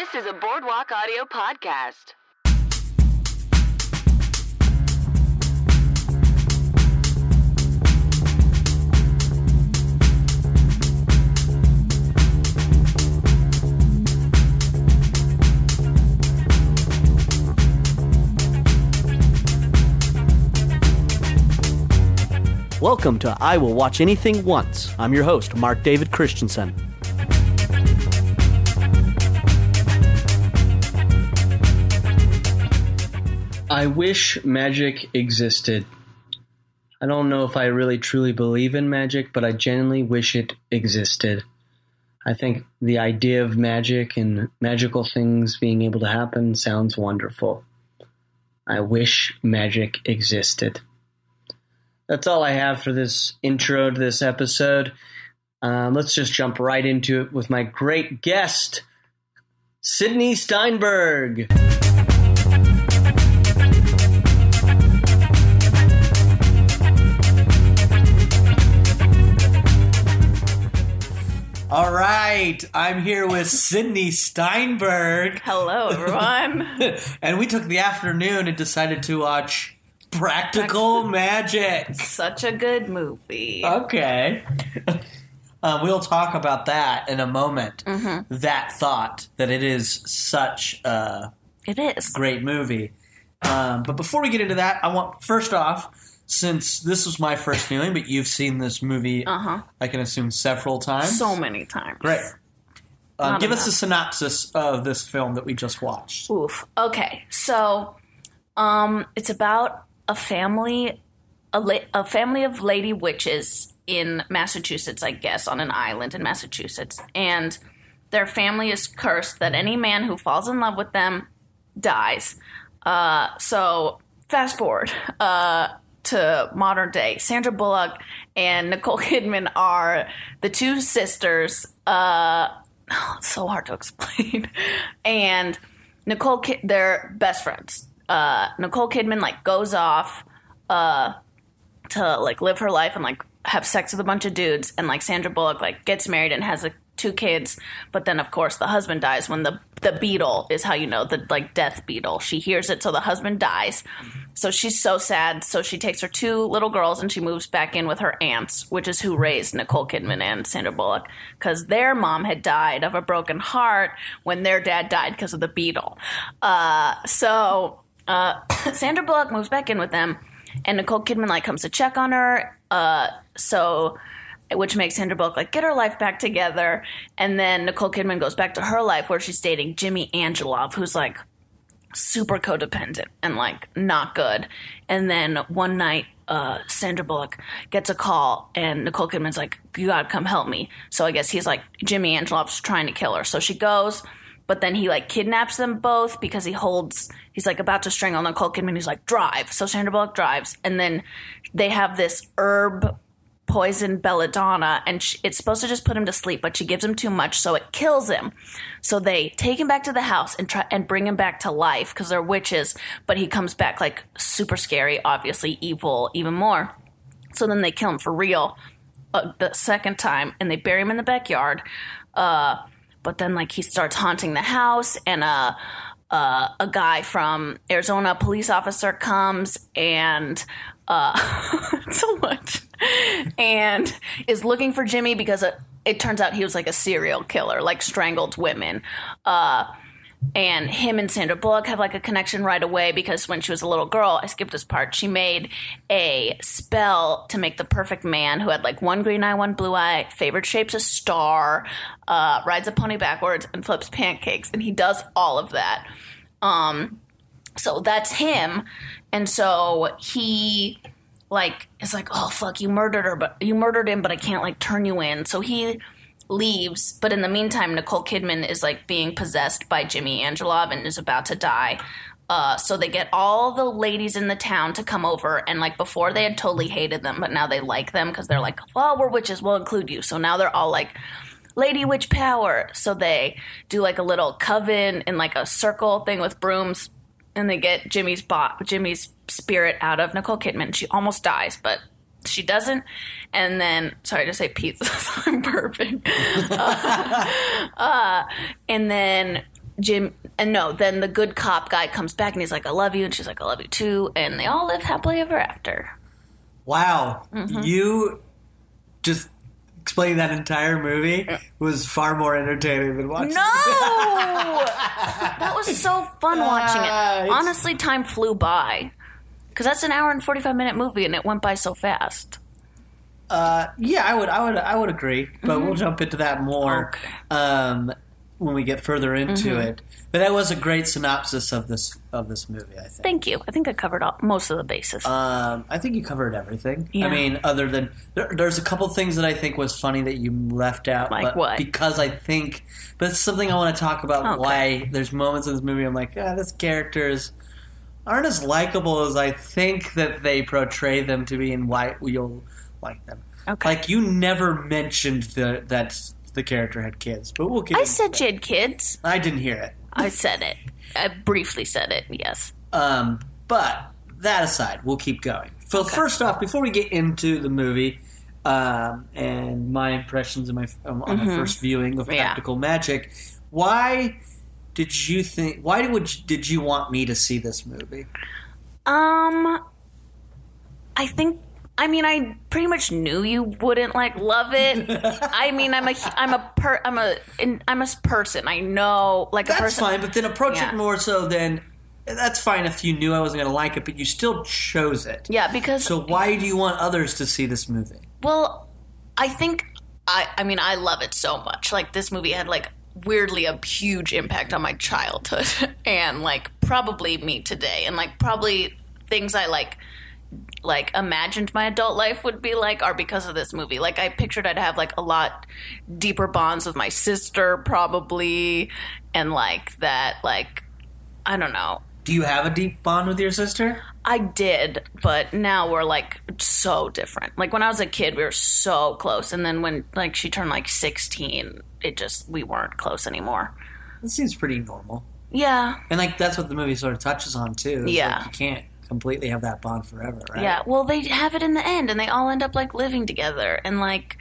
This is a Boardwalk Audio podcast. Welcome to I Will Watch Anything Once. I'm your host, Mark David Christensen. I wish magic existed. I don't know if I really truly believe in magic, but I genuinely wish it existed. I think the idea of magic and magical things being able to happen sounds wonderful. I wish magic existed. That's all I have for this intro to this episode. Um, let's just jump right into it with my great guest, Sydney Steinberg. All right, I'm here with Sydney Steinberg, Hello, everyone. and we took the afternoon and decided to watch Practical Magic. Such a good movie. Okay. Um, we'll talk about that in a moment. That thought that it is such a it is. great movie. Um, but before we get into that, I want first off, since this was my first viewing, but you've seen this movie, Uh-huh. I can assume several times. So many times. great. Um, give us a synopsis of this film that we just watched. Oof. Okay, so um, it's about a family, a, la- a family of lady witches in Massachusetts, I guess, on an island in Massachusetts, and their family is cursed that any man who falls in love with them dies. Uh, so fast forward uh, to modern day. Sandra Bullock and Nicole Kidman are the two sisters. Uh, it's so hard to explain. and Nicole, they're best friends. Uh, Nicole Kidman like goes off uh, to like live her life and like have sex with a bunch of dudes, and like Sandra Bullock like gets married and has like two kids, but then of course the husband dies when the the beetle is how you know the like death beetle. She hears it, so the husband dies. So she's so sad. So she takes her two little girls and she moves back in with her aunts, which is who raised Nicole Kidman and Sandra Bullock, because their mom had died of a broken heart when their dad died because of the beetle. Uh, so uh, Sandra Bullock moves back in with them, and Nicole Kidman like comes to check on her. Uh, so which makes Sandra Bullock like get her life back together, and then Nicole Kidman goes back to her life where she's dating Jimmy Angelov, who's like super codependent and like not good. And then one night, uh, Sandra Bullock gets a call, and Nicole Kidman's like, "You gotta come help me." So I guess he's like, Jimmy Angelov's trying to kill her. So she goes, but then he like kidnaps them both because he holds. He's like about to strangle Nicole Kidman. He's like, "Drive." So Sandra Bullock drives, and then they have this herb poison belladonna and sh it's supposed to just put him to sleep but she gives him too much so it kills him. So they take him back to the house and try and bring him back to life because they're witches but he comes back like super scary obviously evil even more. So then they kill him for real uh, the second time and they bury him in the backyard uh, but then like he starts haunting the house and uh, uh, a guy from Arizona, police officer, comes and uh, so much, and is looking for Jimmy because it, it turns out he was like a serial killer, like strangled women. Uh, and him and Sandra Bullock have like a connection right away because when she was a little girl, I skipped this part. She made a spell to make the perfect man who had like one green eye, one blue eye, favorite shape's a star, uh, rides a pony backwards, and flips pancakes. And he does all of that. Um, so that's him. And so he like it's like, oh fuck, you murdered her, but you murdered him, but I can't like turn you in. So he leaves, but in the meantime, Nicole Kidman is like being possessed by Jimmy Angelov and is about to die. Uh, so they get all the ladies in the town to come over, and like before they had totally hated them, but now they like them because they're like, well, we're witches, we'll include you. So now they're all like, lady witch power. So they do like a little coven in like a circle thing with brooms, and they get Jimmy's bot, Jimmy's spirit out of Nicole Kidman. She almost dies, but she doesn't. And then, sorry to say pizza, so I'm burping. uh, and then Jim and no, then the good cop guy comes back and he's like, "I love you," and she's like, "I love you too," and they all live happily ever after. Wow, Mm-hmm. you just explaining that entire movie was far more entertaining than watching. No, that was so fun watching it. it's- Honestly, time flew by because that's an hour and forty five minute movie, and it went by so fast. Uh, yeah, I would, I would, I would agree, but we'll jump into that more Mm-hmm. Okay. um, when we get further into Mm-hmm. it. But that was a great synopsis of this of this movie. I think. Thank you. I think I covered all, most of the bases. Um, I think you covered everything. Yeah. I mean, other than there, there's a couple things that I think was funny that you left out. Like but what? Because I think, but it's something I want to talk about. Okay. Why there's moments in this movie I'm like, ah, this characters aren't as likable as I think that they portray them to be, and why you'll like them. Okay. Like you never mentioned the, that the character had kids, but we'll get. I said she had kids. I didn't hear it. I said it. I briefly said it. Yes. Um, but that aside, we'll keep going. So first off, before we get into the movie um, and my impressions of my on my first viewing of Mm-hmm. Yeah. Practical Magic, why did you think? Why would you, did you want me to see this movie? Um, I think. I mean, I pretty much knew you wouldn't like love it. I mean, I'm a, I'm a per, I'm a, in- I'm a person. I know, like a That's person. fine, but then approach Yeah. it more so than. That's fine if you knew I wasn't going to like it, but you still chose it. Yeah, because So why do you want others to see this movie? Well, I think I I mean I love it so much. Like this movie had like weirdly a huge impact on my childhood and like probably me today and like probably things I like like imagined my adult life would be like are because of this movie. Like I pictured I'd have like a lot deeper bonds with my sister probably and like that like I don't know. Do you have a deep bond with your sister? I did, but now we're like so different. Like when I was a kid, we were so close, and then when like she turned like sixteen, it just we weren't close anymore. It seems pretty normal. Yeah, And like that's what the movie sort of touches on too. Yeah. like you can't completely have that bond forever, right? yeah. Well, they have it in the end, and they all end up like living together, and like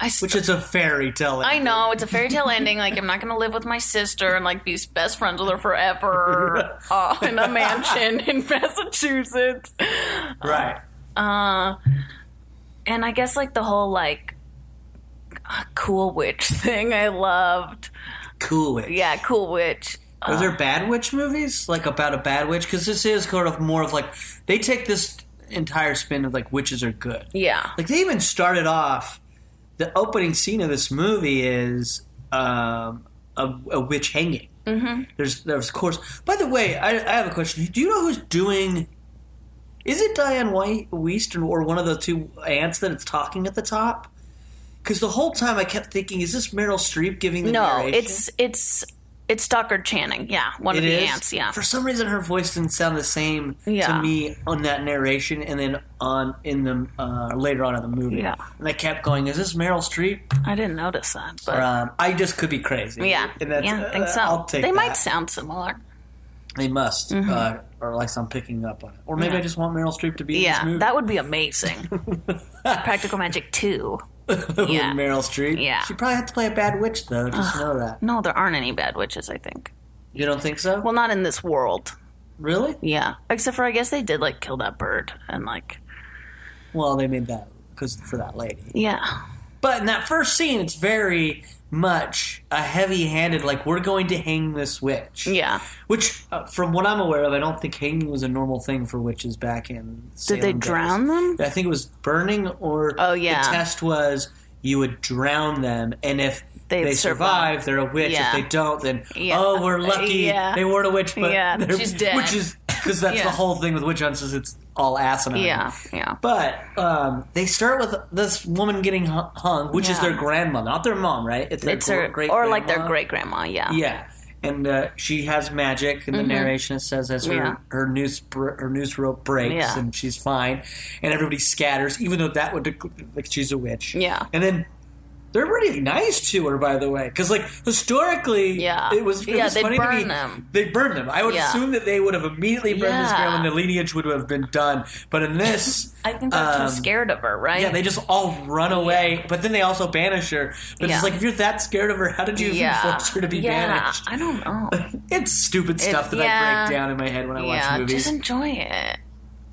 I. St- Which is a fairy tale. I know it's a fairy tale ending. Like I'm not gonna live with my sister and like be best friends with her forever uh, in a mansion in Massachusetts. Right. Uh, and I guess like the whole like uh, cool witch thing I loved. Cool witch. Yeah, cool witch. Are there bad witch movies like about a bad witch? Because this is kind of more of like they take this entire spin of like witches are good. Yeah. Like they even started off. The opening scene of this movie is um, a, a witch hanging. Mm-hmm. There's, there's of course. By the way, I, I have a question. Do you know who's doing? Is it Dianne White Wiest or, one of the two aunts that it's talking at the top? Because the whole time I kept thinking, is this Meryl Streep giving the No, narration? it's it's it's Stockard Channing. Yeah, one of It the is? aunts. Yeah. For some reason, her voice didn't sound the same Yeah. to me on that narration, and then on in the uh, later on in the movie. Yeah. And I kept going, "Is this Meryl Streep?" I didn't notice that, but Um, I just could be crazy. yeah, and that's, yeah, I think uh, so. I'll take they that. might sound similar. They must, uh, or at least I'm picking up on it. Or maybe Mm-hmm. I just want Meryl Streep to be in this Yeah, movie. that would be amazing. Practical Magic Two. yeah. Meryl Streep. Yeah. she probably had to play a bad witch though. Just know that. No, there aren't any bad witches. I think. You don't think so? Well, not in this world. really? Yeah, except for I guess they did like kill that bird and like Well, they made that because for that lady. yeah. But in that first scene, it's very much a heavy-handed, like we're going to hang this witch. Yeah. Which, uh, from what I'm aware of, I don't think hanging was a normal thing for witches back in. Did they days. drown them? I think it was burning, or Oh, yeah. the test was you would drown them, and if They'd they survive. survive, they're a witch. Yeah. If they don't, then Yeah. oh, we're lucky Yeah. they weren't a witch, but Yeah, she's dead. Which is because that's Yeah. the whole thing with witch hunts is it's all asinine. Yeah, yeah. But um, they start with this woman getting hung, which is their grandma, not their mom, right? It's their It's her, great or like their great grandma. Yeah. Yeah, and uh, she has magic. In the narration, it says as her Mm-hmm. Yeah. her noose br- her noose rope breaks Yeah. and she's fine, and everybody scatters, even though that would like she's a witch. Yeah. and then they're pretty nice to her, by the way, because like historically, Yeah. it was it Yeah, was they funny to burn me. them. They burned them. I would Yeah. assume that they would have immediately burned this girl, Yeah. and the lineage would have been done. But in this, I think they're um, too scared of her, right? Yeah, they just all run away, but then they also banish her. But Yeah. it's like if you're that scared of her, how did you even force her to be yeah, banished? I don't know. It's stupid stuff that yeah. I break down in my head when I watch movies. just enjoy it.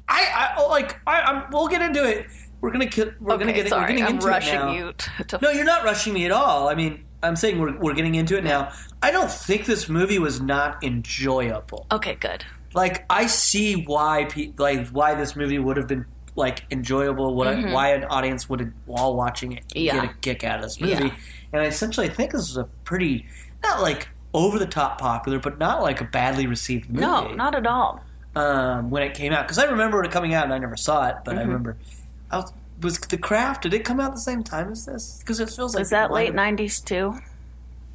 I, I oh, like I, I'm, we'll get into it. We're gonna ki- we're gonna get sorry, we're getting I'm into rushing it now. you to. No, you're not rushing me at all. I mean, I'm saying we're we're getting into it now. I don't think this movie was not enjoyable. okay, good. Like I see why pe- like why this movie would have been like enjoyable. What I, why an audience would while watching it Mm-hmm. Yeah. get a kick out of this movie. Yeah. And I essentially think this was a pretty not like over the top popular, but not like a badly received movie No, not at all. um, when it came out because I remember it coming out and I never saw it, Mm-hmm. but I remember. I was, was the craft? Did it come out the same time as this? Because it feels like Is that late '90s too?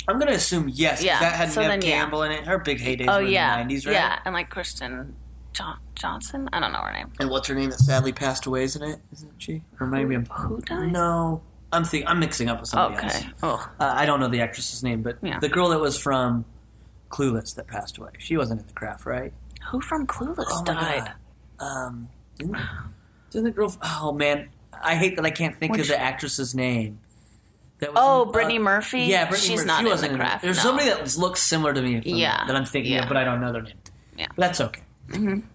I'm gonna assume yes. Yeah, that had so Neve then, yeah. Campbell in it. Her big heydays Oh were yeah, in the '90s, right? yeah, and like Kristen John- Johnson. I don't know her name. And what's her name that sadly passed away? Isn't it? Isn't she? Or maybe I'm Who died? no. I'm think I'm mixing up with somebody else. Okay. Oh, Uh, I don't know the actress's name, but Yeah. the girl that was from Clueless that passed away. She wasn't in the craft, right? who from Clueless Oh died? Um, the girl? Oh man, I hate that I can't think of the actress's name. That was Oh, in- Brittany uh, Murphy? Yeah, Brittany She's Murphy. not she wasn't The. Craft, There's no. somebody that looks similar to me Yeah, that I'm thinking yeah. of, but I don't know their name. Yeah. Mm-hmm. But that's okay.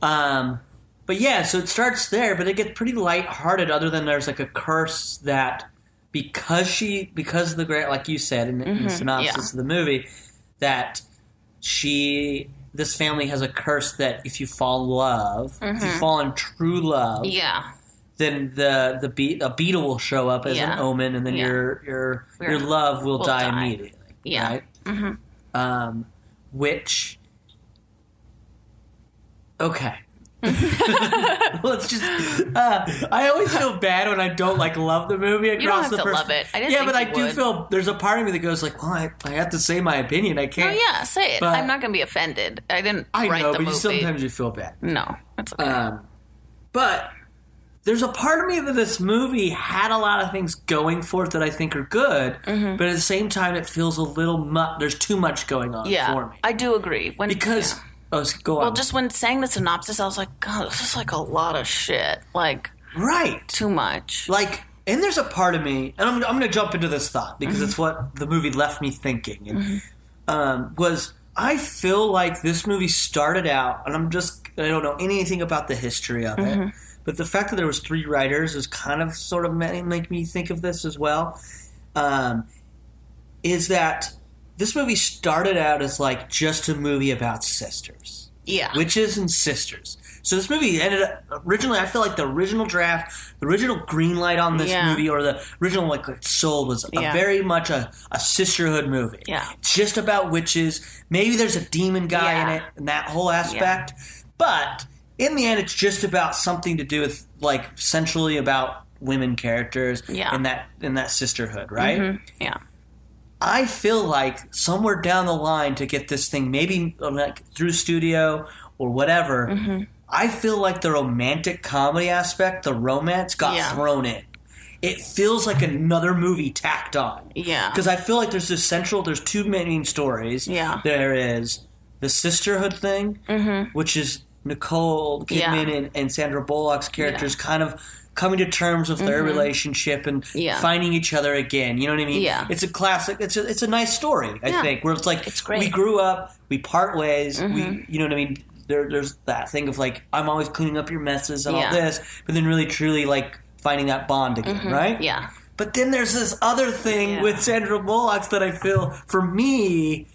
Um, but yeah, so it starts there, but it gets pretty lighthearted. Other than there's like a curse that because she because of the great like you said in, the- in the synopsis Mm-hmm. yeah. of the movie that she this family has a curse that if you fall in love, if you fall in true love, Mm-hmm. Yeah, then the the be- a beetle will show up as an omen, and then Yeah. your your Your- your love will will die, die. immediately. Yeah. Right? Mm-hmm. Um, which okay. Let's just. Uh, I always feel bad when I don't like love the movie across don't have the to person. love it. I didn't yeah, but I you do would. feel there's a part of me that goes like, well, I, I have to say my opinion. I can't. Oh yeah, say it. But- I'm not gonna be offended. I didn't I write know, the but you, movie. sometimes you feel bad. no, that's okay. Um, but there's a part of me that this movie had a lot of things going for it that I think are good, Mm-hmm. but at the same time, it feels a little much. There's too much going on yeah, for me I do agree. When because. yeah. Oh, go on. well, just when saying the synopsis, I was like, God, this is like a lot of shit. Like right. too much. Like, and there's a part of me, and I'm, I'm going to jump into this thought because Mm-hmm. it's what the movie left me thinking. And, um, was I feel like this movie started out, and I'm just I don't know anything about the history of Mm-hmm. it, but the fact that there was three writers is kind of sort of make me think of this as well. Um, is that this movie started out as like just a movie about sisters yeah, witches and sisters. So this movie ended up originally. I feel like the original draft, the original green light on this Yeah. movie, or the original like, sold was a Yeah. very much a, a sisterhood movie. Yeah. just about witches. Maybe there's a demon guy in it, and that whole aspect. But in the end, it's just about something to do with like centrally about women characters Yeah. and that in that sisterhood, right? Mhm. yeah, I feel like somewhere down the line to get this thing, maybe uh, like through studio or whatever, Mm-hmm. I feel like the romantic comedy aspect, the romance, got Yeah. thrown in. It feels like another movie tacked on. yeah, Because I feel like there's this central, there's two main stories. Yeah. There is the sisterhood thing, which is Nicole Kidman Mm-hmm. Yeah. and, and Sandra Bullock's characters kind of coming to terms with their relationship and Mm-hmm. Yeah. finding each other again. You know what I mean? Yeah. It's a classic. It's a it's a nice story. I Yeah. think where it's like It's great. Mm-hmm. we grew up, we part ways. We you know what I mean. There, there's that thing of like I'm always cleaning up your messes and all this, but then really truly like finding that bond again, right? Mm-hmm. yeah, But then there's this other thing Yeah. with Sandra Bullock that I feel, for me,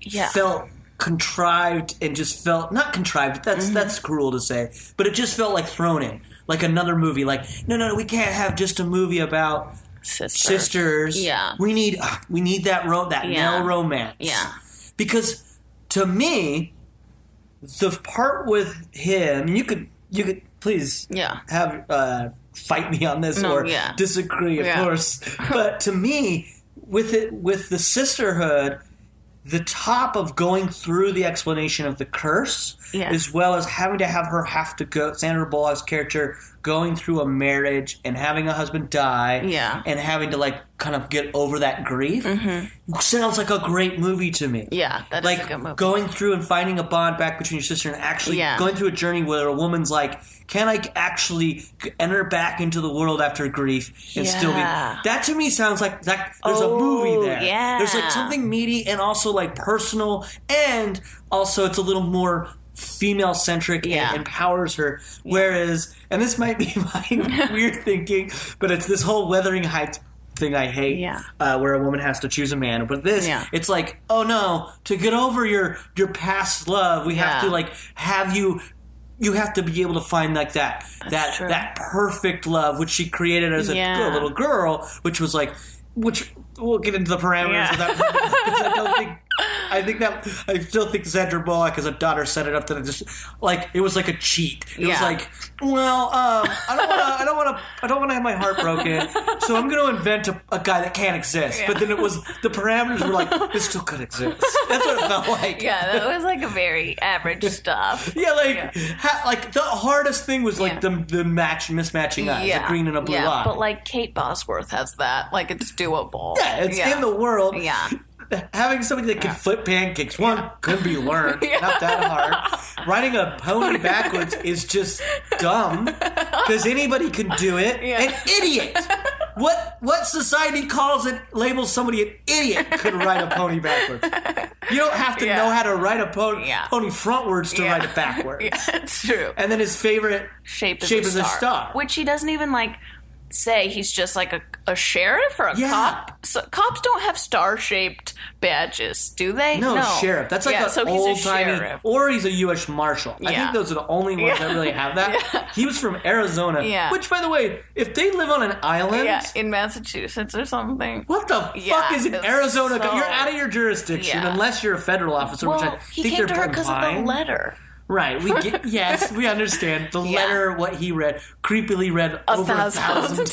yeah. felt contrived and just felt not contrived. That's Mm-hmm. that's cruel to say, but it just felt like thrown in, like another movie. Like no, no, no we can't have just a movie about Sisters. sisters. Yeah. we need ah, we need that ro- that Yeah. male romance. Yeah, because to me, the part with him, you could you could please yeah, have uh, fight me on this No, or yeah. disagree, of Yeah. course. but to me, with it with the sisterhood, the top of going through the explanation of the curse, Yeah. as well as having to have her have to go Sandra Bullock's character going through a marriage and having a husband die, Yeah. and having to like kind of get over that grief, sounds like a great movie to me. Mm-hmm. Yeah, that like a good movie. going through and finding a bond back between your sister and actually Yeah. going through a journey where a woman's like, can I actually enter back into the world after grief and still be? That to me sounds like that. There's Oh, a movie there. yeah. There's like something meaty and also like personal, and also it's a little more female centric Yeah. and empowers her. Whereas, and this might be my weird thinking, but it's this whole Wuthering Heights thing I hate, Yeah. uh, where a woman has to choose a man. But this, Yeah. it's like, oh no, to get over your your past love, we have to like have you. You have to be able to find like that that true. that perfect love, which she created as a, a little girl, which was like, which we'll get into the parameters Yeah. of that. I don't think. I think that I still think Sandra Bullock as a daughter set it up that it just like it was like a cheat. It was like, well, um, I don't want to, I don't want to, I don't want to have my heart broken, so I'm going to invent a, a guy that can't exist. But then it was the parameters were like this still could exist. That's what it felt like. yeah, that was like a very average stuff. Yeah, like, ha, like the hardest thing was like Yeah. the the match mismatching eyes, a green and a blue yeah, eye. But like Kate Bosworth has that. Like it's doable. yeah, it's in the world. Yeah. Having somebody that can flip pancakes, one, could be learned. Yeah. Not that hard. Riding a pony backwards is just dumb because anybody can do it. Yeah. An idiot. What what society calls it labels somebody an idiot could ride a pony backwards. You don't have to Yeah. know how to ride a pony Yeah. pony frontwards to Yeah. ride it backwards. Yeah, it's true. And then his favorite Shape is shape a is a star. star. Which he doesn't even like say. He's just like a, a sheriff or a Yeah. cop. So, cops don't have star shaped badges, do they? No, sheriff. That's like yeah, an so old a timey, sheriff. or he's a U.S. Marshal. I think those are the only ones that really have that. Yeah. He was from Arizona, Yeah. which, by the way, if they live on an island, Yeah, in Massachusetts or something. what the Yeah, fuck is in Arizona? so- you're out of your jurisdiction Yeah. unless you're a federal officer, which I Well, he think came to her because of the letter. Right. We get yes, we understand the Yeah. letter. What he read, creepily read A over thousand a thousand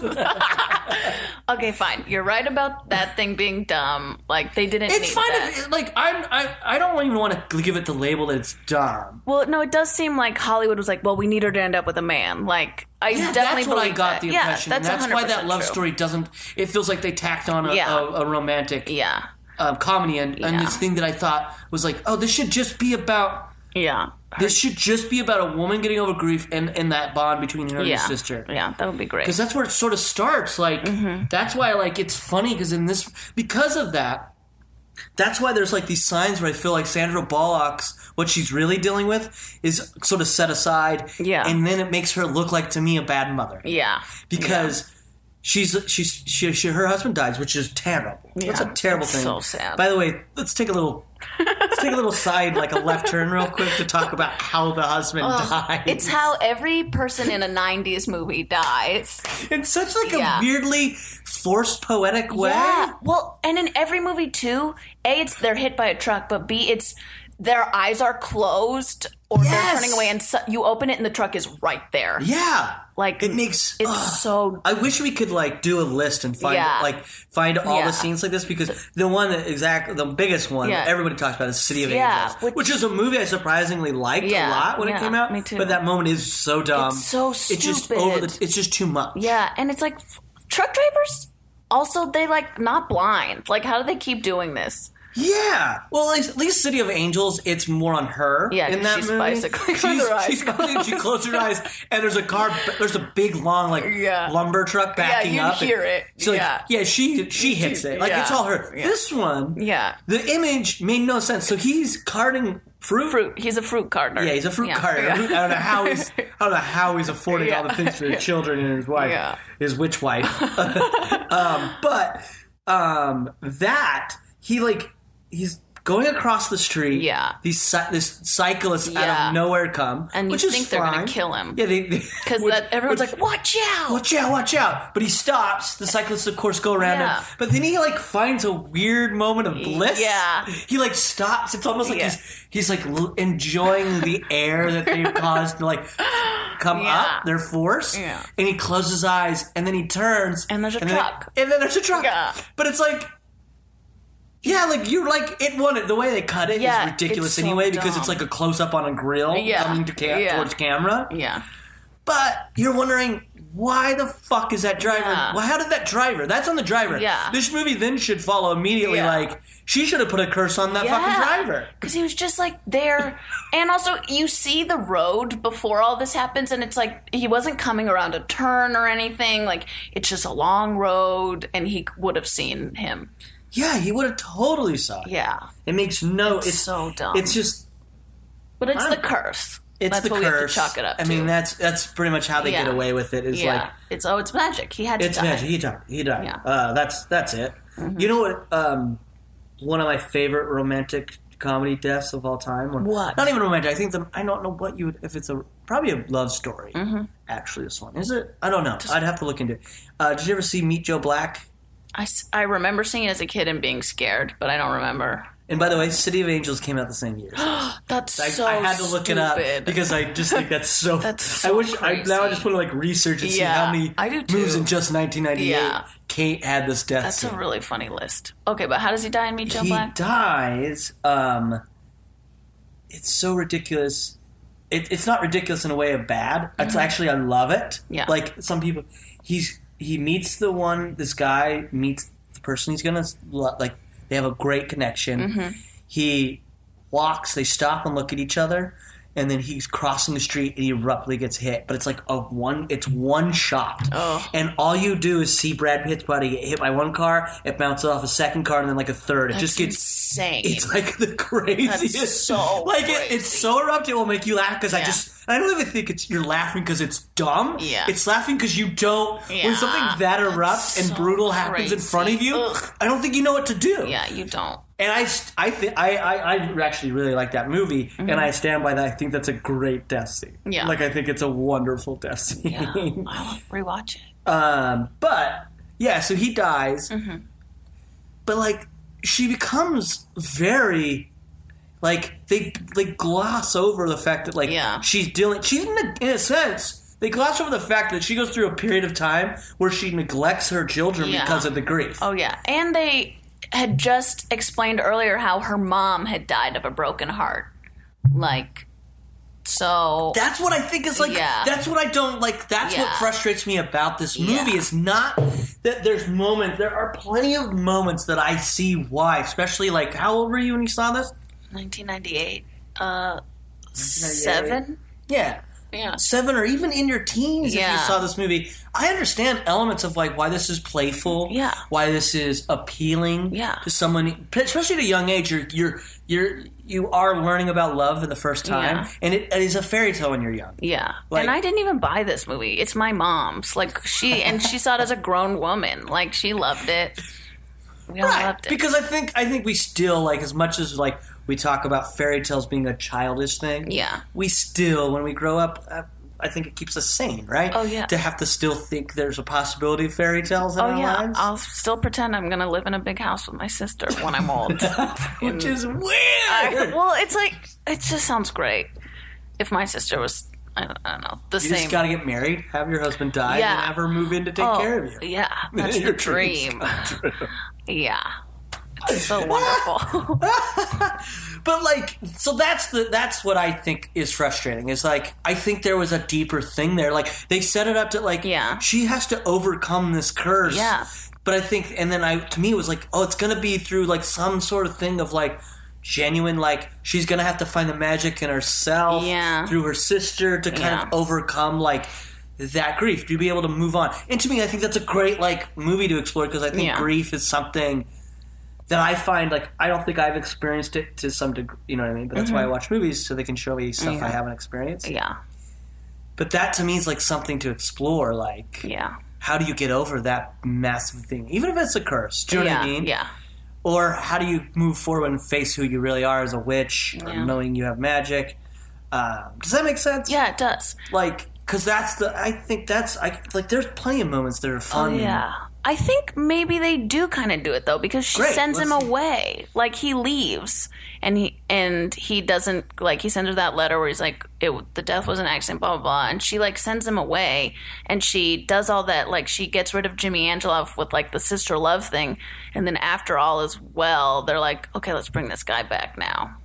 times. Okay, fine. You're right about that thing being dumb. Like they didn't it's fine. If, like I'm, I, I don't even want to give it the label that it's dumb. Well, no, it does seem like Hollywood was like, well, we need her to end up with a man. Like, I Yeah, definitely that's what I got that. the Yeah, impression. and that's that's why that love true. story doesn't. It feels like they tacked on a, Yeah. a, a romantic Yeah, um, comedy and, and this thing that I thought was like, oh, this should just be about. Yeah, This should just be about a woman getting over grief and, and that bond between her and yeah, her sister. Yeah, that would be great. Because that's where it sort of starts. Like Mm-hmm. that's why like it's funny because in this because of that. That's why there's like these signs where I feel like Sandra Bullock's what she's really dealing with is sort of set aside, Yeah. and then it makes her look like to me a bad mother Yeah, because she's she's she, she her husband dies, which is terrible. That's a Yeah, terrible it's thing. so sad. By the way, let's take a little let's take a little side, like a left turn, real quick, to talk about how the husband dies. it's how every person in a '90s movie dies. in such like Yeah. a weirdly forced poetic way. Yeah. Well, and in every movie too, a it's they're hit by a truck, but b it's their eyes are closed or they're turning away, and so, you open it and the truck is right there. Yeah. Like It makes it's ugh. so I wish we could like do a list and find Yeah. like find all Yeah. the scenes like this because the one that exact the biggest one Yeah. that everybody talks about is City of Angels, which- which, is a movie I surprisingly liked a lot when it came out. me too. But that moment is so dumb. It's so It's just stupid. over the. It's just too much. yeah, and it's like f- truck drivers. Also, they like not blind. Like, how do they keep doing this? Yeah. Well, at least, at least City of Angels, it's more on her. Yeah, in that she's movie. She's, she's she closes her eyes, and there's a car. There's a big long like Yeah. lumber truck backing up. yeah, you up. hear it. So like, Yeah. yeah, she she hits it. Like it's all her. Yeah. This one, Yeah, the image made no sense. So he's carting fruit. fruit. He's a fruit carter. Yeah, he's a fruit Yeah. carter. Yeah. I don't know how he's I don't know how he's affording all the things for his children and his wife, Yeah. his witch wife. um, but um, that he like he's going across the street. Yeah. these this cyclists out Yeah. of nowhere come, And you which is think they're gonna kill him. Yeah, they Because which- that everyone's which- like, "Watch out!" Watch out, watch out. But he stops. The cyclists, of course, go around Yeah. him. But then he, like, finds a weird moment of bliss. Yeah. He, like, stops. It's almost like Yeah. he's, he's, like, l- enjoying the air that they've caused to, like, come Yeah. up, their force. Yeah. And he closes his eyes, and then he turns. And there's a then- truck. and then there's a truck. Yeah. But it's like, yeah, like you're like it wanted the way they cut it is Yeah, ridiculous it's so anyway because it's dumb. like a close up on a grill Yeah. coming to ca- Yeah. towards camera. Yeah. But you're wondering why the fuck is that driver? Yeah. Well, how did that driver? That's on the driver. Yeah. This movie then should follow immediately. Yeah. Like she should have put a curse on that fucking driver. Because he was just like there. And also, you see the road before all this happens, and it's like he wasn't coming around a turn or anything. Like, it's just a long road, and he would have seen him. Yeah, he would have totally saw it. Yeah. It makes no. It's, so dumb. It's just. But it's I'm- the curse. It's That's the what curse. we have to chalk it up I to. mean, that's that's pretty much how they get away with it. Is yeah. like it's oh, it's magic. He had to It's die. magic. He died. He died. Yeah. Mm-hmm. Uh, that's that's it. You know what? Um, one of my favorite romantic comedy deaths of all time. Or, What? Not even romantic. I think the I don't know what you would if it's a probably a love story. Mm-hmm. Actually, this one is it? I don't know. I'd have to look into it. Uh, did you ever see Meet Joe Black? I, I remember seeing it as a kid and being scared, but I don't remember. And by the way, City of Angels came out the same year. That's I, so I had to look it up because I just think that's so. That's so I wish I, now I just want to like research and see how many I do moves in just 1998 Yeah. Kate had this death. That's scene. a really funny list. Okay, but how does he die in Meet Joe he Black? dies. Um, it's so ridiculous. It, it's not ridiculous in a way of bad. It's actually I love it. Mm-hmm. Yeah. Like some people, he's he meets the one. This guy meets the person he's gonna like. They have a great connection. Mm-hmm. He walks. They stop and look at each other. And then he's crossing the street and he abruptly gets hit. But it's like a one. It's one shot. Oh. And all you do is see Brad Pitt's body get hit by one car. It bounces off a second car and then like a third. It That's just gets insane. it's like the craziest. That's so like it, it's so abrupt. It will make you laugh because I just I don't even think it's you're laughing because it's dumb. Yeah. it's laughing because you don't. Yeah. When something that That's erupt and so brutal happens in front of you, Ugh. I don't think you know what to do. yeah, you don't. And I, I think I, I, I actually really like that movie, and I stand by that. I think that's a great death scene. Mm-hmm. Yeah. like I think it's a wonderful death scene. Yeah, I'll rewatch it. Um, but yeah, so he dies, Mm-hmm. but like she becomes very like they they gloss over the fact that like Yeah. she's dealing. She's in a, in a sense they gloss over the fact that she goes through a period of time where she neglects her children Yeah. because of the grief. Oh yeah, and they had just explained earlier how her mom had died of a broken heart. Like, so That's what I think is like. Yeah. That's what I don't like. That's what frustrates me about this movie. Yeah. Is not that there's moments. There are plenty of moments that I see why. Especially like, how old were you when you saw this? 1998, uh, seven. Yeah. Yeah, seven or even in your teens if you Yeah. saw this movie i understand elements of like why this is playful Yeah. why this is appealing Yeah. to someone especially at a young age you're you're you're you are learning about love for the first time Yeah. and it, it is a fairy tale when you're young yeah. Like- and I didn't even buy this movie. It's my mom's. Like she and she saw it as a grown woman. Like she loved it. We all right loved it. because i think i think we still like as much as like we talk about fairy tales being a childish thing Yeah. we still when we grow up uh, I think it keeps us sane, right? Oh, yeah. To have to still think there's a possibility of fairy tales in Oh our yeah, lives. I'll still pretend I'm gonna live in a big house with my sister when I'm old. which is weird. I- well, it's like it just sounds great. If my sister was, I don't, I don't know, the You same. just got to get married, have your husband die, Yeah. and have her move in to take oh, care of you. Yeah, that's Your dream. Yeah, so wonderful. But like, so that's the that's what I think is frustrating. Is like I think there was a deeper thing there. Like they set it up to like Yeah. she has to overcome this curse. Yeah. But I think, and then I to me it was like, oh, it's gonna be through like some sort of thing of like genuine like she's gonna have to find the magic in herself Yeah. through her sister to kind Yeah. of overcome like that grief to be able to move on and to me i think that's a great like movie to explore because i think Yeah. grief is something that i find like i don't think i've experienced it to some degree you know what i mean but that's why i watch movies so they can show me stuff i Mm-hmm. Haven't experienced yeah, but that to me is like something to explore like yeah, how do you get over that massive thing even if it's a curse do you know yeah, what i mean yeah, or how do you move forward and face who you really are as a witch Yeah. knowing you have magic um, does that make sense yeah. It does. like because that's the i think that's i like there's plenty of moments that are Oh fun yeah. I think maybe they do kind of do it though because she Great, sends him let's- away. Like he leaves and he and he doesn't like he sends her that letter where he's like it the death was an accident blah blah blah and she like sends him away and she does all that like she gets rid of Jimmy Angelov with like the sister love thing and then after all is well they're like okay let's bring this guy back now.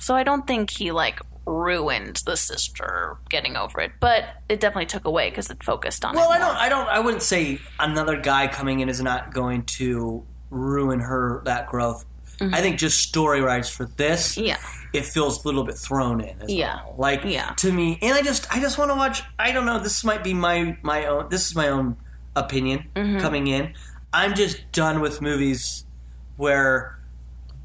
So I don't think he like ruined the sister getting over it, but it definitely took away because it focused on. Well, I don't. I don't. I wouldn't say another guy coming in is not going to ruin her that growth. I think just story wise for this, Mm-hmm. Yeah. it feels a little bit thrown in. As Yeah. well. like Yeah. to me, and I just, I just want to watch. I don't know. This might be my my own. This is my own opinion Mm-hmm. coming in. I'm just done with movies where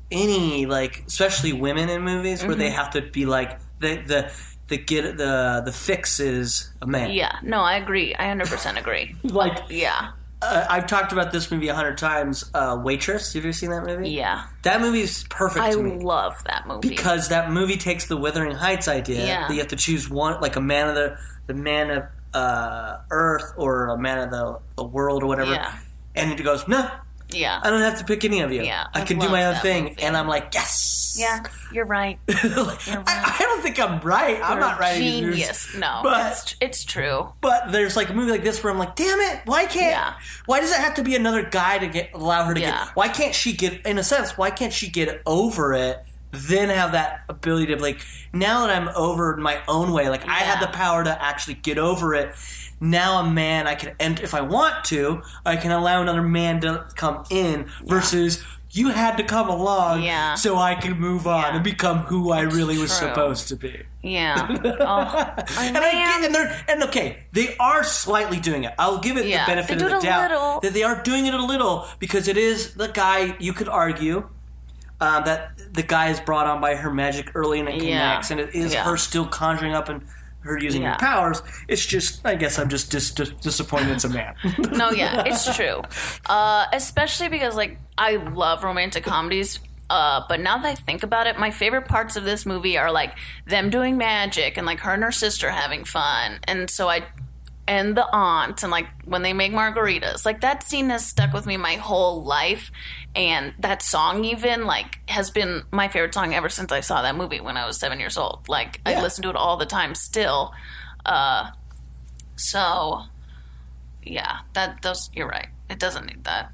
any like, especially women in movies where they Mm-hmm. have to be like the the the get the the fix is a man. Yeah, no, I agree. I 100% agree. Like Yeah, uh, I've talked about this movie a hundred times. Uh, Waitress. Have you ever seen that movie? yeah. That movie's perfect I to me love that movie. because that movie takes the Wuthering Heights idea Yeah. that you have to choose one, like a man of the the man of uh, Earth or a man of the, the world or whatever, Yeah. and it goes, no, yeah. I don't have to pick any of you. Yeah, I I can do my own thing, movie. and I'm like, yes, Yeah, you're right. I, I don't think I'm right. I'm not right. Genius. No, But- it's, it's true. But there's like a movie like this where I'm like, damn it, why can't? Yeah. Why does it have to be another guy to get allow her to Yeah. get? Why can't she get? In a sense, why can't she get over it? Then have that ability to like. Now that I'm over my own way, like I have the power to actually get over it. Now a man, I can, and if I want to, I can allow another man to come in. Versus you had to come along, Yeah. so I can move on Yeah. and become who I really was supposed to be. Yeah. Oh, And I get, and they're and okay, they are slightly doing it. I'll give it Yeah, the benefit of the doubt little. that they are doing it a little because it is the guy. You could argue um, that the guy is brought on by her magic early and it connects, and it is her still conjuring up and her using Yeah. her powers. It's just, I guess, I'm just dis- dis- disappointed it's a man. no, yeah, it's true. Uh, especially because like I love romantic comedies. Uh, but now that I think about it, my favorite parts of this movie are like them doing magic and like her and her sister having fun. And so I, and the aunt and like when they make margaritas, like that scene has stuck with me my whole life. And that song even like has been my favorite song ever since I saw that movie when I was seven years old. Like I listen to it all the time still. Uh, so yeah, that those you're right. It doesn't need that.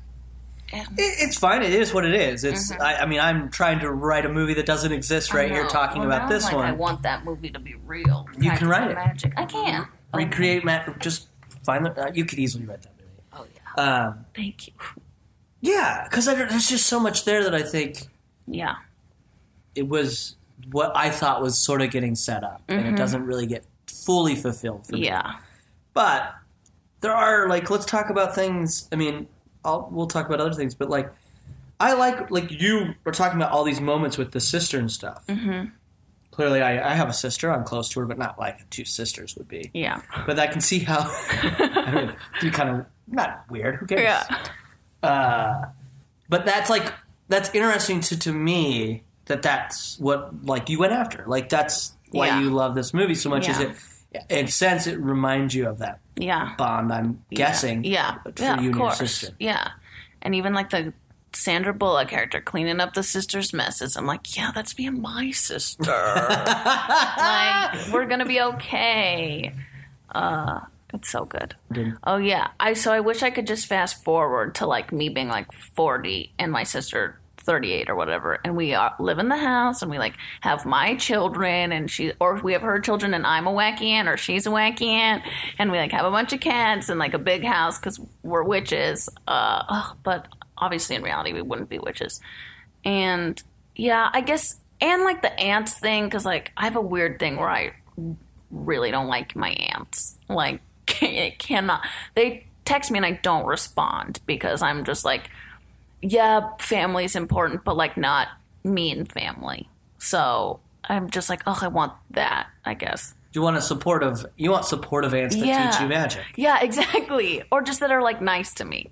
Yeah. It's fine. It is what it is. It's. I, I mean, I'm trying to write a movie that doesn't exist right here, Mm-hmm. Talking Well, about this like, one. I want that movie to be real. You can write it. Magic. I can. Recreate Matt. Just find the. Uh, you could easily write that movie. Oh yeah. Um, Thank you. Yeah, because there's just so much there that I think Yeah. it was what I thought was sort of getting set up, and it doesn't really get fully fulfilled for me. Mm-hmm. Yeah. But there are like, let's talk about things. I mean, I'll, we'll talk about other things, but like, I like like you were talking about all these moments with the sister and stuff. Mm-hmm. Clearly, I, I have a sister. I'm close to her, but not like two sisters would be. Yeah. But I can see how. I mean, be kind of not weird. Who cares? Yeah. Uh, but that's like that's interesting to to me that that's what like you went after. Like that's why Yeah. you love this movie so much. Is it in a sense it reminds you of that Yeah. bond? I'm guessing. Yeah. for yeah, you of and course. your sister. Yeah. And even like the Sandra Bullock character cleaning up the sister's messes. I'm like, yeah, that's me and my sister. like, we're gonna be okay. Uh, it's so good. Oh yeah. I so I wish I could just fast forward to like me being like 40 and my sister 38 or whatever, and we are, live in the house and we like have my children and she or we have her children and I'm a wacky aunt or she's a wacky aunt and we like have a bunch of cats and like a big house because we're witches. Uh, ugh, but obviously in reality we wouldn't be witches. And yeah, I guess and like the aunts thing because like I have a weird thing where I really don't like my aunts. Like, it cannot. They text me and I don't respond because I'm just like, yeah, family's important, but like not mean family. So I'm just like, oh, I want that, I guess. You want a supportive. You want supportive aunts that Yeah. teach you magic. Yeah, exactly. Or just that are like nice to me.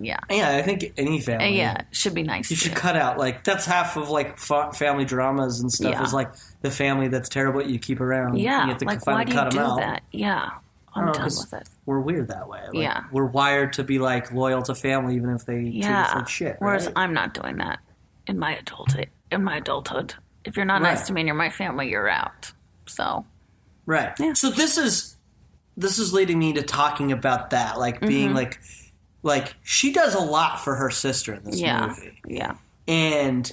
Yeah. Yeah, I think any family. Yeah, should be nice You should cut out like that's half of like fa- family dramas and stuff Yeah. is like the family that's terrible you keep around. Yeah. you have to like, finally why do you cut do them out. that? Yeah. I'm know, done 'cause with it. We're weird that way. Like, Yeah. we're wired to be like loyal to family even if they treat us Yeah. like shit. Whereas right? I'm not doing that in my adulthood. In my adulthood, if you're not nice to me and you're my family, you're out. So Right. Yeah. So this is this is leading me to talking about that, like being Mm-hmm. like like she does a lot for her sister in this yeah, movie. yeah, And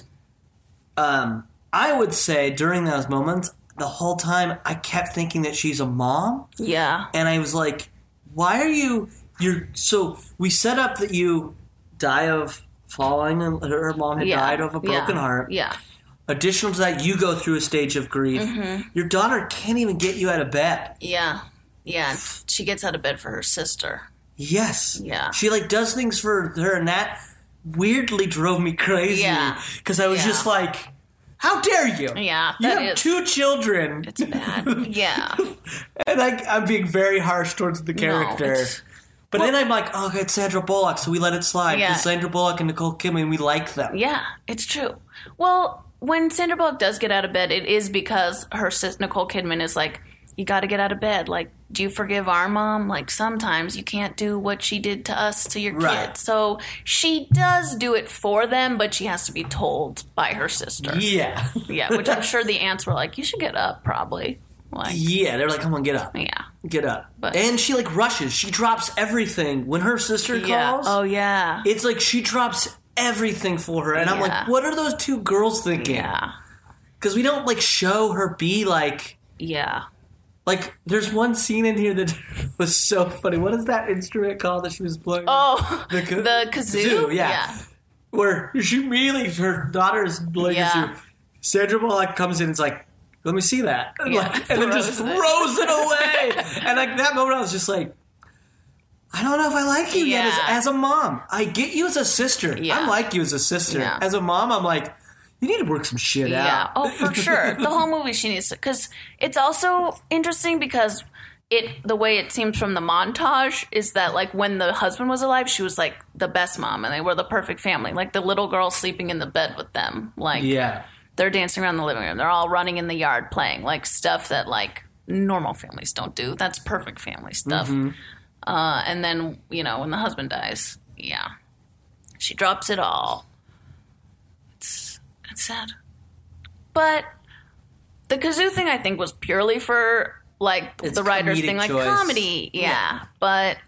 um I would say during those moments the whole time I kept thinking that she's a mom, Yeah. and I was like, "Why are you? You're so." We set up that you die of falling, and her mom had Yeah. died of a broken yeah. heart. Yeah. Additional to that, you go through a stage of grief. Mm-hmm. Your daughter can't even get you out of bed. Yeah. Yeah. She gets out of bed for her sister. Yes. Yeah. She like does things for her, and that weirdly drove me crazy. Yeah. Because I was Yeah. just like, "How dare you? Yeah, You have is- two children." It's bad. Yeah. And I, I'm being very harsh towards the character. it's- but then I'm like, oh, it's Sandra Bullock, so we let it slide. Yeah. Because Sandra Bullock and Nicole Kidman, we like them. Yeah, it's true. Well, when Sandra Bullock does get out of bed, it is because her sis Nicole Kidman is like, "You got to get out of bed. Like, do you forgive our mom? Like, sometimes you can't do what she did to us to your Right. kids." So she does do it for them, but she has to be told by her sister. Yeah. Yeah, which I'm sure the aunts were like, "You should get up, probably." Like, yeah, they're like, come on, get up. yeah, Get up. But- and she like rushes. She drops everything. When her sister yeah. calls, Oh yeah, it's like she drops everything for her. And I'm like, what are those two girls thinking? yeah, Because we don't like show her be like. yeah. Like, there's one scene in here that was so funny. What is that instrument called that she was playing? Oh, The the, kazoo. kazoo, yeah. where she immediately her daughter is playing Yeah. kazoo. Sandra Bullock comes in and is like, "Let me see that," and, Yeah, like, and then just throws it. throws it away. and like that moment, I was just like, "I don't know if I like you yet as, as a mom. I get you as a sister. Yeah. I like you as a sister. Yeah. As a mom, I'm like." You need to work some shit Yeah. out. Yeah. Oh, for sure. The whole movie she needs to because it's also interesting because it the way it seems from the montage is that like when the husband was alive, she was like the best mom and they were the perfect family. Like the little girl sleeping in the bed with them. Like yeah. they're dancing around the living room. They're all running in the yard playing like stuff that like normal families don't do. That's perfect family stuff. Uh, and then you know when the husband dies, yeah, she drops it all. It's it's sad, but the kazoo thing I think was purely for like It's the writers comedic being like choice. comedy, yeah. But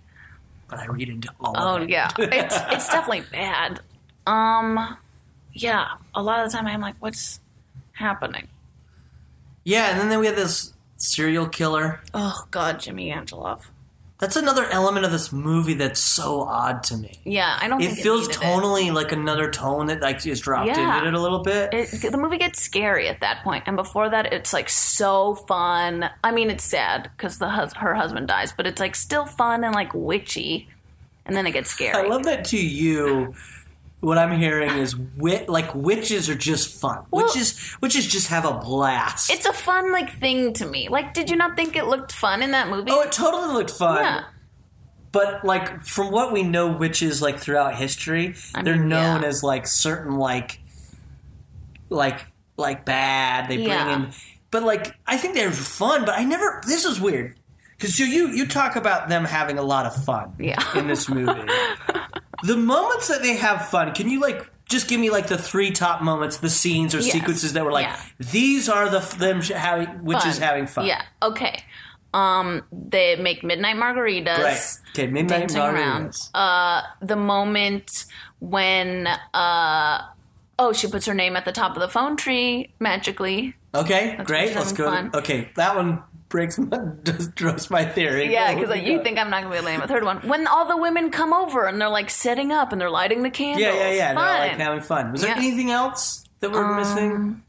But I read into all oh of it. yeah, it's it's definitely bad. Um, yeah, a lot of the time I'm like, what's happening? Yeah, and then we have this serial killer. Oh God, Jimmy Angelov. That's another element of this movie that's so odd to me. Yeah, I don't. It feels needed tonally like another tone that like is dropped Yeah. into it a little bit. It. It, the movie gets scary at that point, and before that, it's like so fun. I mean, it's sad because the hus- her husband dies, but it's like still fun and like witchy, and then it gets scary. I love that to you. What I'm hearing is wit like witches are just fun. Well- witches witches just have a blast. it's a fun like thing to me. Like, did you not think it looked fun in that movie? oh, it totally looked fun. yeah. But like from what we know witches like throughout history, I they're known yeah. as like certain like like like bad. They bring Yeah. in but like I think they're fun, but I never this is weird. You you you talk about them having a lot of fun Yeah. in this movie. the moments that they have fun, can you like just give me like the three top moments, the scenes or Yes. sequences that were like Yeah. these are the them sh- having witches Fun. having fun. Yeah. Okay. Um, they make midnight margaritas. Right. Okay, midnight dancing around. margaritas. Uh, the moment when uh, oh, she puts her name at the top of the phone tree magically. Okay, great. Let's go. fun. Okay, that one breaks my destroys my theory. Yeah, Oh, because like, you think I'm not gonna be able to name a third one. When all the women come over and they're like setting up and they're lighting the candles. Yeah, yeah, yeah. They're like having fun. Was there Yeah. Um, anything else that we're missing?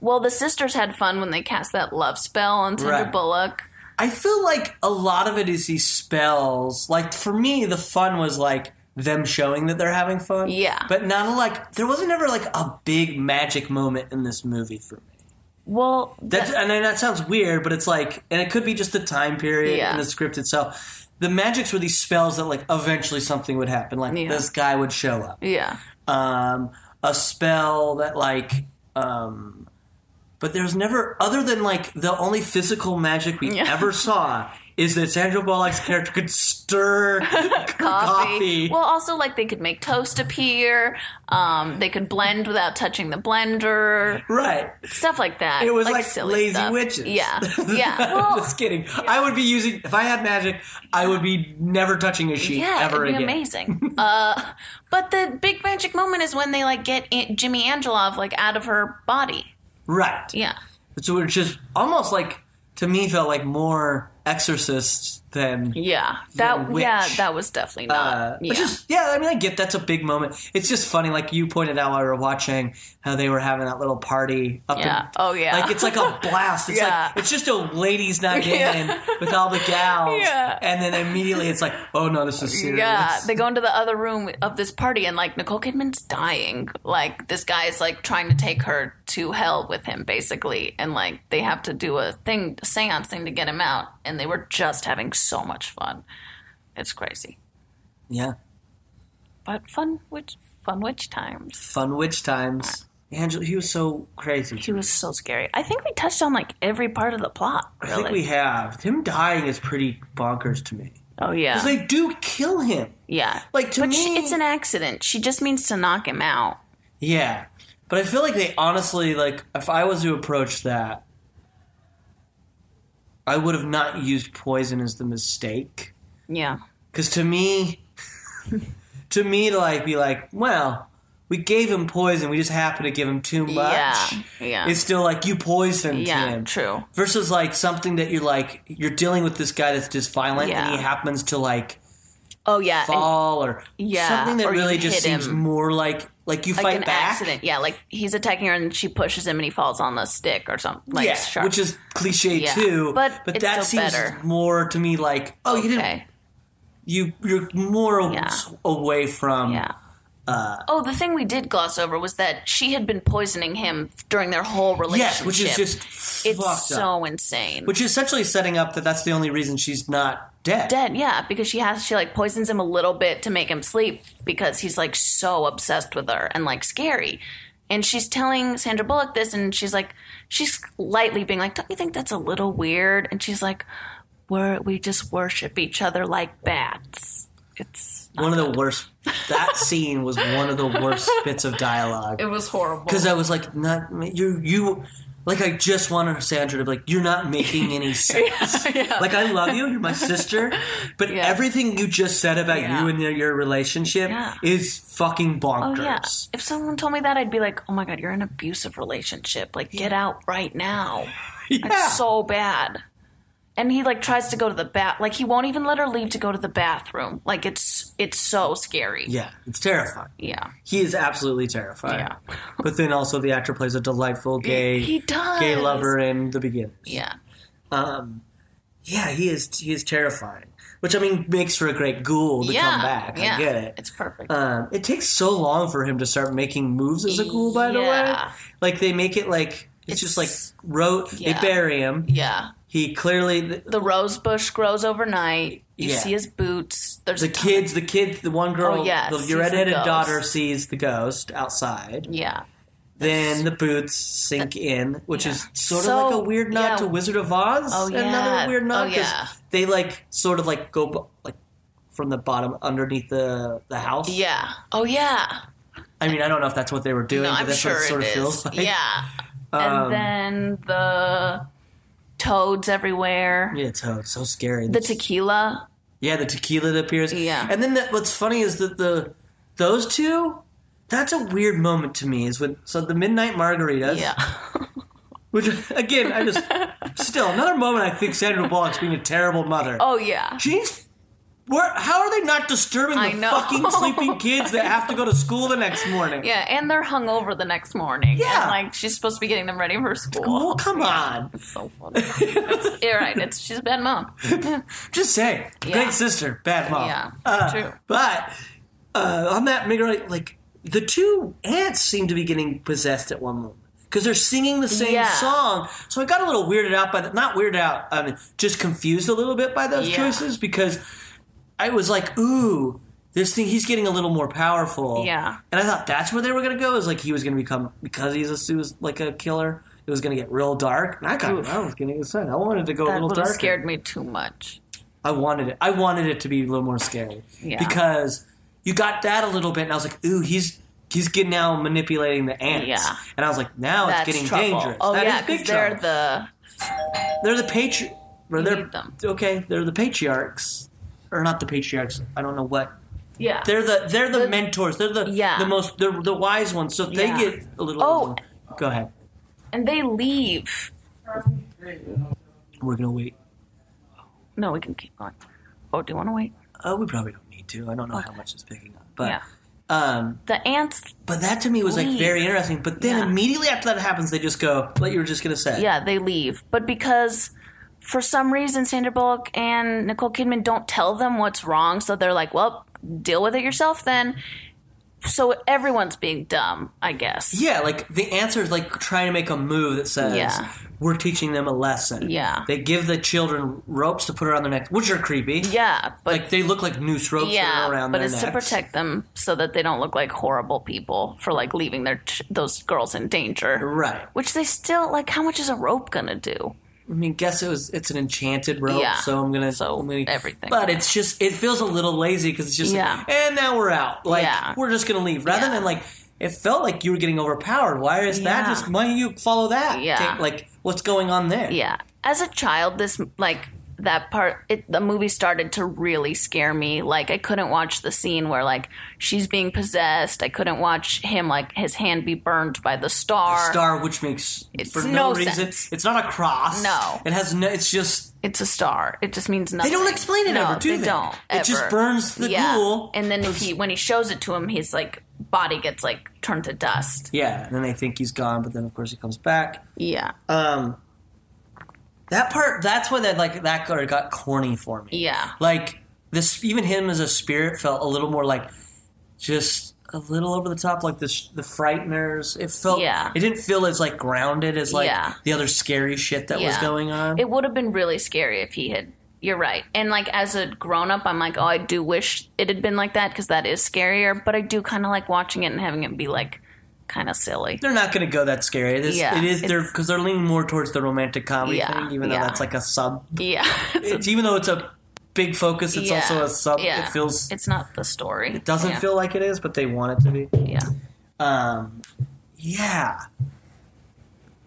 well, the sisters had fun when they cast that love spell on Sandra Right. Bullock. I feel like a lot of it is these spells. Like for me, the fun was like them showing that they're having fun. Yeah. but not like there wasn't ever like a big magic moment in this movie for me. Well, That's the- and that sounds weird, but it's like, and it could be just the time period Yeah. and the script itself. The magics were these spells that like eventually something would happen, like Yeah. this guy would show up. yeah. um, a spell that like um, but there's never other than like the only physical magic we Yeah. ever saw is that Sandra Bullock's character could stir coffee. coffee. Well, also like they could make toast appear. Um, they could blend without touching the blender. right. Stuff like that. It was like, silly lazy stuff. witches. Yeah, yeah. Well, just kidding. I would be using if I had magic. I would be never touching a sheet yeah, ever it'd be again. amazing. uh, but the big magic moment is when they like get Aunt Jimmy Angelov like out of her body. Right. Yeah, So we're just almost like to me felt like more exorcists than Yeah, that yeah, that was definitely not. uh, yeah. is yeah. I mean, I get that's a big moment. It's just funny, like you pointed out while we were watching how they were having that little party up Yeah. in. Oh, yeah. Like it's like a blast. It's Yeah. like it's just a ladies' night Yeah. in with all the gals, Yeah. and then immediately it's like, oh no, this is serious. Yeah, they go into the other room of this party, and like Nicole Kidman's dying. Like this guy is like trying to take her to hell with him, basically, and like they have to do a thing, a seance thing to get him out. And they were just having so much fun. It's crazy, yeah. but fun witch, fun witch times. Fun witch times. Angelov, he was so crazy. He was so scary. I think we touched on like every part of the plot. I think we have him dying is pretty bonkers to me oh yeah, because they do kill him. yeah. Like to but me, she, it's an accident. She just means to knock him out. Yeah. But I feel like they honestly like if I was to approach that I would have not used poison as the mistake Yeah. cuz to me to me to like be like, well, we gave him poison, we just happened to give him too much. Yeah. Yeah. It's still like you poisoned yeah. him. True. Versus like something that you're like you're dealing with this guy that's just violent Yeah. and he happens to like Oh yeah. and- fall or Yeah, something that really just seems him. more like like you like fight an back. accident. Yeah, like he's attacking her and she pushes him and he falls on the stick or something. Like yeah, sharp. which is cliche Yeah, too. but it's that seems better. more to me like oh you didn't. You you're more Yeah. away from Yeah. Uh, Oh, the thing we did gloss over was that she had been poisoning him during their whole relationship. yes, which is just it's so up. insane. Which is essentially setting up that that's the only reason she's not dead. Dead, yeah, because she has she like poisons him a little bit to make him sleep because he's like so obsessed with her and like scary. And she's telling Sandra Bullock this, and she's like, she's lightly being like, "Don't you think that's a little weird?" And she's like, "We're we just worship each other like bats." It's One of the worst. That scene was one of the worst bits of dialogue it was horrible because I was like, not you you. Like I just wanted Sandra to be like, you're not making any sense. yeah. Like I love you, you're my sister, but Yeah. everything you just said about Yeah. you and your, relationship Yeah. is fucking Oh bonkers. yeah. If someone told me that, I'd be like, "Oh my god, you're in an abusive relationship. Like, get out right now." Yeah. It's so bad. And he like tries to go to the bath. Like he won't even let her leave to go to the bathroom. Like it's it's so scary. Yeah, it's terrifying. Yeah. He is absolutely terrifying. Yeah. but then also the actor plays a delightful gay He does. gay lover in the beginning. Yeah. Um, yeah, he is he is terrifying. Which I mean makes for a great ghoul to yeah. come back. Yeah. I get it. It's perfect. Um, it takes so long for him to start making moves as a ghoul. By the way, like they make it like it's, just like It's- wrote. yeah. They bury him. yeah. He clearly The rose bush grows overnight. You Yeah. see his boots. There's the kids, the kid, the one girl, Oh, yeah, the, your the redheaded daughter sees the ghost outside. Yeah. Then the boots sink in, which is sort So, of like a weird nod yeah. to Wizard of Oz. Oh, yeah. Another weird nod Oh, yeah. they like sort of like go like from the bottom underneath the the house. Yeah. Oh yeah. I mean, I don't know if that's what they were doing, No, but I'm that's sure what it sort it of is. feels like. Yeah. Um, and then the toads everywhere. Yeah, toads. so, scary. The tequila. yeah, the tequila that appears. Yeah. and then that, what's funny is that the those two. That's a weird moment to me. Is when so the midnight margaritas. Yeah. Which again, I just still another moment. I think Sandra Bullock's being a terrible mother. Oh yeah. She's where? How are they not disturbing I the know. fucking sleeping kids that have to go to school the next morning? Yeah, and they're hungover the next morning. Yeah. And, like she's supposed to be getting them ready for school. Well, come on. It's so funny. It's- You're right. It's she's a bad mom. Just say, Yeah. great sister, bad mom. Yeah, Uh, true. But uh, on that, like the two aunts seem to be getting possessed at one moment because they're singing the same Yeah. song. So I got a little weirded out by that. Not weirded out. I mean, just confused a little bit by those Yeah. choices because I was like, ooh. This thing, he's getting a little more powerful. Yeah. And I thought that's where they were going to go. Is like he was going to become, because he's a, was like a killer, it was going to get real dark. And I got Oof. I was getting excited. I wanted to go a little darker. scared me too much. I wanted it. I wanted it to be a little more scary Yeah. because you got that a little bit, and I was like, "Ooh, he's he's getting now manipulating the aunts." Yeah. and I was like, "Now That's it's getting trouble. dangerous." Oh That yeah, because they're trouble. the they're the patri- they're them. okay. They're the patriarchs, or not the patriarchs. I don't know what. yeah. They're the they're the, The- mentors. They're the Yeah. the most they're the wise ones. So Yeah. they get a little. Oh. go ahead. and they leave We're gonna wait. No, we can keep going. Oh, do you want to wait? Uh, we probably don't need to. I don't know how much it's picking up, but yeah. um, The aunts. but that to me was like very interesting. But then Yeah. immediately after that happens, they just go, "What you were just gonna say?" Yeah, they leave, but because for some reason Sandra Bullock and Nicole Kidman don't tell them what's wrong, so they're like, "Well, deal with it yourself then." So everyone's being dumb, I guess. Yeah, like the answer is like trying to make a move that says Yeah. we're teaching them a lesson. Yeah. They give the children ropes to put around their necks, which are creepy. Yeah, but like they look like noose ropes yeah, around but it's necks. to protect them so that they don't look like horrible people for like leaving their ch- those girls in danger. Right. Which they still like. How much is a rope gonna do? I mean, guess it was it's an enchanted rope, Yeah. so I'm gonna So, I'm gonna, everything. But it's just it feels a little lazy because it's just Yeah. like, and now we're out. Like Yeah. we're just gonna leave rather Yeah. than like it felt like you were getting overpowered. Why is that? Just why don't you follow that? Yeah. Take- like what's going on there? Yeah. As a child, this like that part, it, the movie started to really scare me. Like I couldn't watch the scene where like she's being possessed. I couldn't watch him like his hand be burned by the star. the Star, which makes It's for no, no reason. sense. It's not a cross. No. it has no. It's just It's a star. It just means nothing. they don't explain it no, ever, do they? they? don't. It just burns the yeah. ghoul. And then if he when he shows it to him, his like body gets like turned to dust. Yeah, and then they think he's gone, but then of course he comes back. Yeah. Um, that part, that's when that like that got, got corny for me. Yeah. like this, even him as a spirit felt a little more like just a little over the top, like the the frighteners. It felt, Yeah. it didn't feel as like grounded as like Yeah. the other scary shit that was going on. It would have been really scary if he had. You're right. And like as a grown up, I'm like, oh, I do wish it had been like that because that is scarier. But I do kind of like watching it and having it be like kind of silly. they're not going to go that scary. It is, Yeah, it is. They're because they're leaning more towards the romantic comedy Yeah, thing, even though yeah. that's like a sub. Yeah. It's, It's even though it's a big focus. It's yeah, also a sub. It feels It's not the story. it doesn't feel like it is, but they want it to be. Yeah. Um, yeah.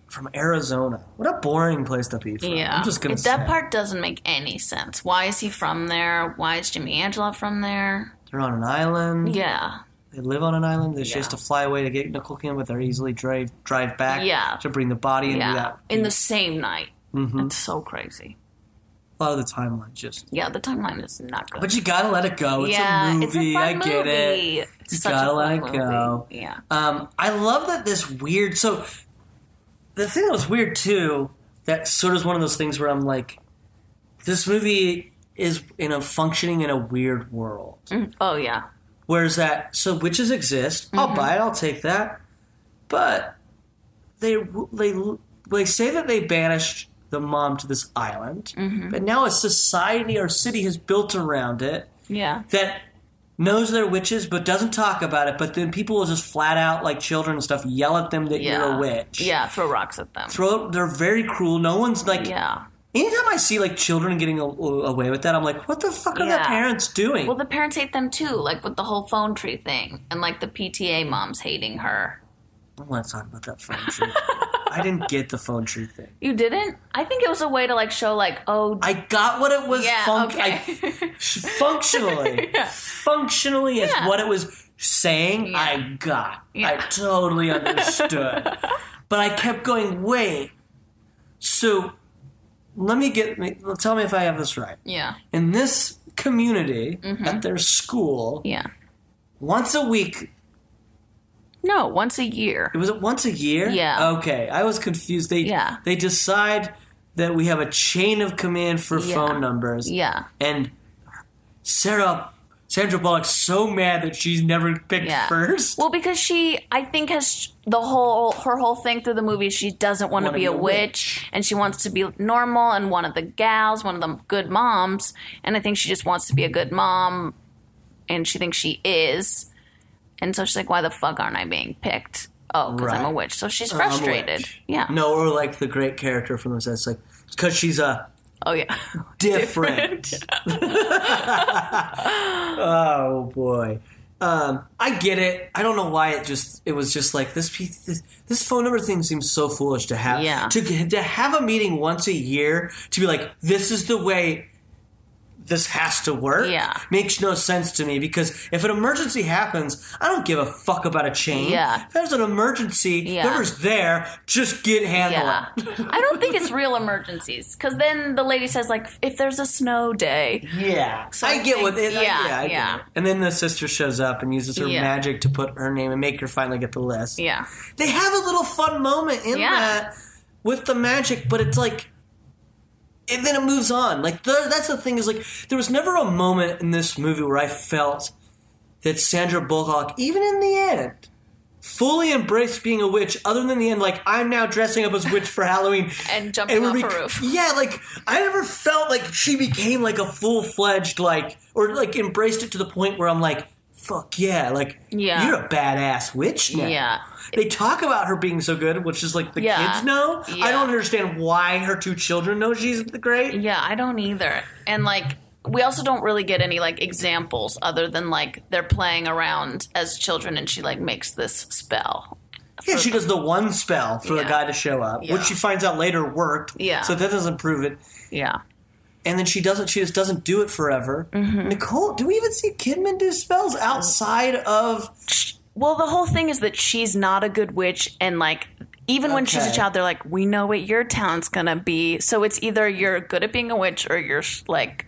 From Arizona. What a boring place to be from. Yeah. I'm just gonna It- that part doesn't make any sense. Why is he from there? Why is Jimmy Angelov from there? They're on an island. Yeah. They live on an island. They Yeah. just to fly away to get Nicole Kidman, but they're easily drive drive back. Yeah. To bring the body and do Yeah. that. In the same night. Mhm. It's so crazy. a lot of the timeline just. Yeah, the timeline is not good. But you gotta let it go. It's yeah, a movie. it's a fun I get it. It's You gotta let it movie. go. Yeah. Um, I love that this weird. So the thing that was weird too, that sort of is one of those things where I'm like, this movie is in a functioning in a weird world. Oh yeah. Whereas that, so witches exist. I'll Mm-hmm. buy it. I'll take that. But they they they say that they banished the mom to this island, Mm-hmm. but now a society or city has built around it Yeah. that knows they're witches but doesn't talk about it. But then people will just flat out, like children and stuff, yell at them that Yeah. you're a witch. Yeah. Throw rocks at them. Throw. They're very cruel. No one's like. yeah. Anytime I see like children getting a- away with that, I'm like, what the fuck are their Yeah. parents doing? Well, the parents hate them too, like with the whole phone tree thing, and like the PTA moms hating her. I want to talk about that phone tree. I didn't get the phone tree thing. You didn't? I think it was a way to like show, like, oh, I got what it was. yeah, func- okay. I, functionally, functionally, is Yeah. what it was saying. Yeah. I got. I totally understood. but I kept going. Wait. So, let me get. me- Tell me if I have this right. yeah, In this community, Mm-hmm. at their school, yeah. once a week. No, once a year. It was once a year? Yeah. Okay, I was confused. They Yeah. they decide that we have a chain of command for Yeah. phone numbers. Yeah, and Sarah Sandra Bullock's so mad that she's never picked yeah. first. Well, because she, I think, has the whole her whole thing through the movie. She doesn't want to be, be a a witch, and she wants to be normal and one of the gals, one of the good moms. And I think she just wants to be a good mom, and she thinks she is. And so she's like, "Why the fuck aren't I being picked?" Oh, because I'm a witch. So she's frustrated. Yeah. No, or like the great character from this. It's like because she's a Oh yeah. different. oh boy. Um, I get it. I don't know why it just it was just like this piece, this, this phone number thing seems so foolish to have Yeah. to to have a meeting once a year to be like this is the way this has to work Yeah. makes no sense to me because if an emergency happens, I don't give a fuck about a chain. Yeah. If there's an emergency, Yeah. whoever's there, just get handle Yeah. I don't think it's real emergencies because then the lady says like if there's a snow day. Yeah, So I I get what. think- It, I- yeah, yeah, I get yeah. And then the sister shows up and uses her Yeah. magic to put her name and make her finally get the list. Yeah. They have a little fun moment in Yeah. that with the magic, but it's like, and then it moves on. Like the, that's the thing is like there was never a moment in this movie where I felt that Sandra Bullock, even in the end. Fully embraced being a witch, other than the end, like I'm now dressing up as witch for Halloween And jumping we're off bec- a roof. Yeah, like I never felt like she became like a full fledged like or like embraced it to the point where I'm like, fuck yeah, like Yeah. you're a badass witch now. Yeah. They talk about her being so good, which is like the Yeah. kids know. Yeah. I don't understand why her two children know she's the great. Yeah, I don't either. And like we also don't really get any like examples other than like they're playing around as children and she like makes this spell. Yeah, she does the one spell for the guy to show up, Yeah. which she finds out later worked. Yeah. So that doesn't prove it. Yeah. And then she doesn't. She just doesn't do it forever. Mm-hmm. Nicole, do we even see Kidman do spells outside of? Well, the whole thing is that she's not a good witch, and like even when she's a child, they're like, "We know what your talent's gonna be." So it's either you're good at being a witch, or you're like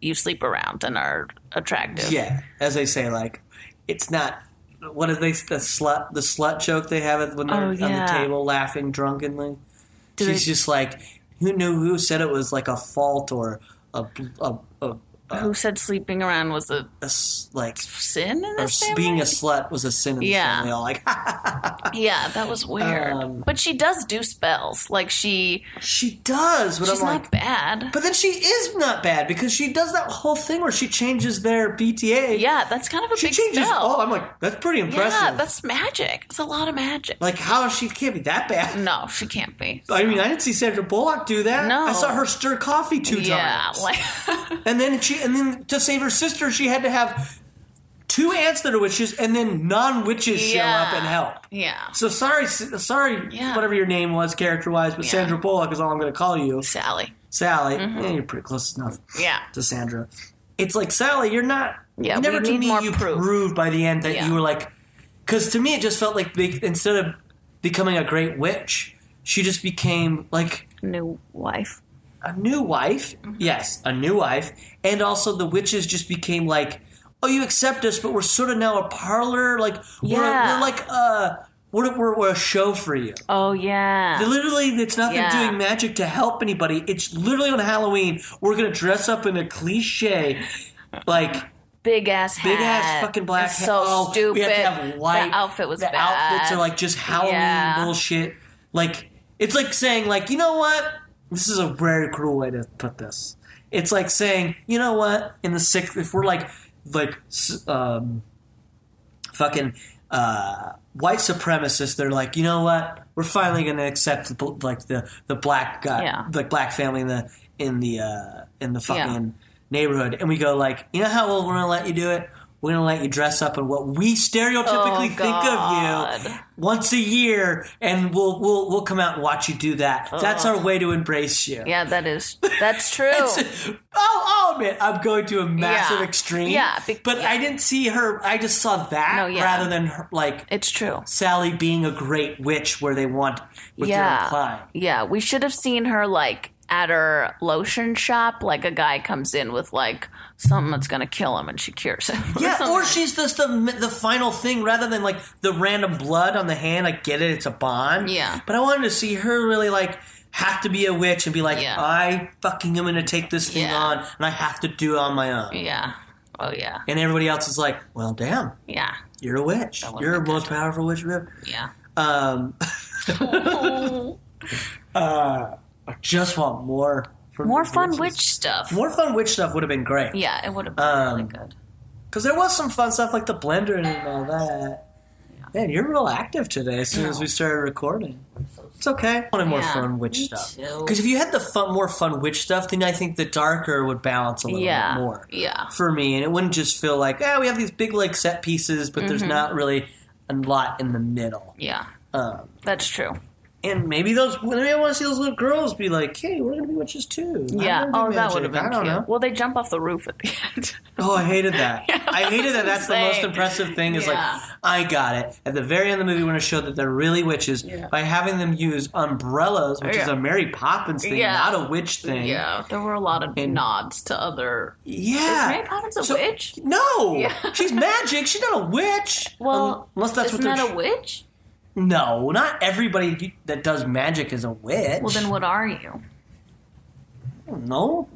you sleep around and are attractive. Yeah, as they say, like it's not. What is they the slut the slut joke they have it when they're Oh, on the table laughing drunkenly? Do She's they- just like, who knew who said it was like a fault or a a, a, Who said sleeping around was a like sin in or family? being a slut was a sin in the Yeah. family. All like yeah, that was weird. Um, but she does do spells. Like she, she does, but she's I'm not like. bad. But then she is not bad because she does that whole thing where she changes their PTA. yeah, that's kind of a she big changes. spell. Oh, I'm like, that's pretty impressive. yeah, that's magic. It's a lot of magic. like how she can't be that bad. no, she can't be. I mean, I didn't see Sandra Bullock do that. No. I saw her stir coffee two yeah, times. like and then she, and then to save her sister, she had to have two aunts that are witches, and then non-witches show up and help. yeah, So sorry, sorry, Yeah. whatever your name was character-wise, but Yeah. Sandra Bullock is all I'm going to call you. Sally. Sally. Yeah, you're pretty close enough Mm-hmm. Yeah, to Sandra. It's like Sally, you're not. Yeah, you never to me you proof. proved by the end that Yeah. you were like, because to me it just felt like they, instead of becoming a great witch, she just became like new wife. A new wife. Mm-hmm. Yes, a new wife, and also the witches just became like, oh, you accept us, but we're sort of now a parlor. Like we're, Yeah. we're like uh, we're, we're we're a show for you. Oh yeah, Literally, it's nothing Yeah. doing magic to help anybody. It's literally on Halloween. We're gonna dress up in a cliche, like big ass hat. big ass fucking black. Hat. So oh, stupid. We have to have white. The outfit was the bad. outfits are like just Halloween Yeah. bullshit. Like it's like saying like you know what? This is a very cruel way to put this. It's like saying you know what? In the sixth, if we're like like um, fucking uh, white supremacists, they're like you know what? We're finally going to accept the, like the the black guy, Yeah. like black family in the in the uh, in the Yeah. fucking neighborhood, and we go like, you know how well we're gonna let you do it? We're gonna let you dress up in what we stereotypically Oh, think of you once a year, and we'll we'll we'll come out and watch you do that. That's uh-uh. our way to embrace you. Yeah, that is that's true. It's- I'll, I'll admit I'm going to a massive Yeah. extreme. Yeah, be- but yeah. I didn't see her. I just saw that No, yeah. rather than her, like it's true. Sally being a great witch, where they want what yeah, implying. yeah. We should have seen her like at her lotion shop. Like a guy comes in with like something that's gonna kill him, and she cures him. Yeah, or she's just the the final thing rather than like the random blood on the hand. I get it; it's a bond. Yeah. but I wanted to see her really like have to be a witch and be like, Yeah. I fucking am going to take this thing Yeah. on, and I have to do it on my own. Yeah. Oh yeah. And everybody else is like, well, damn, Yeah. you're a witch. You're the most powerful witch we ever. Yeah. Um, uh, I just want more. From More fun witch stuff. More fun witch stuff would have been great. Yeah, it would have been Um, really good. Because there was some fun stuff like the blender and all that. Man, you're real active today as soon as we started recording. It's okay. I wanted more Yeah, fun witch me stuff. too. Because if you had the fun, more fun witch stuff, then I think the darker would balance a little Yeah. bit more Yeah. for me. And it wouldn't just feel like, ah, we have these big like set pieces, but there's Mm-hmm. not really a lot in the middle. Yeah. Um, That's true. And maybe those maybe I want to see those little girls be like, "Hey, we're gonna be witches too." Yeah. Oh, that would have been I cute. know. Well, they jump off the roof at the end. Oh, I hated that. I hated that. That's the most impressive thing. Is Yeah. like, I got it. At the very end of the movie, going to show that they're really witches Yeah. by having them use umbrellas, which is a Mary Poppins thing, Yeah. not a witch thing. yeah, there were a lot of And- nods to other. Yeah. Is Mary Poppins a So- witch? No, Yeah. she's magic. She's not a witch. Well, Um, unless that's isn't what that a witch? No, not everybody that does magic is a witch. Well, then what are you? no,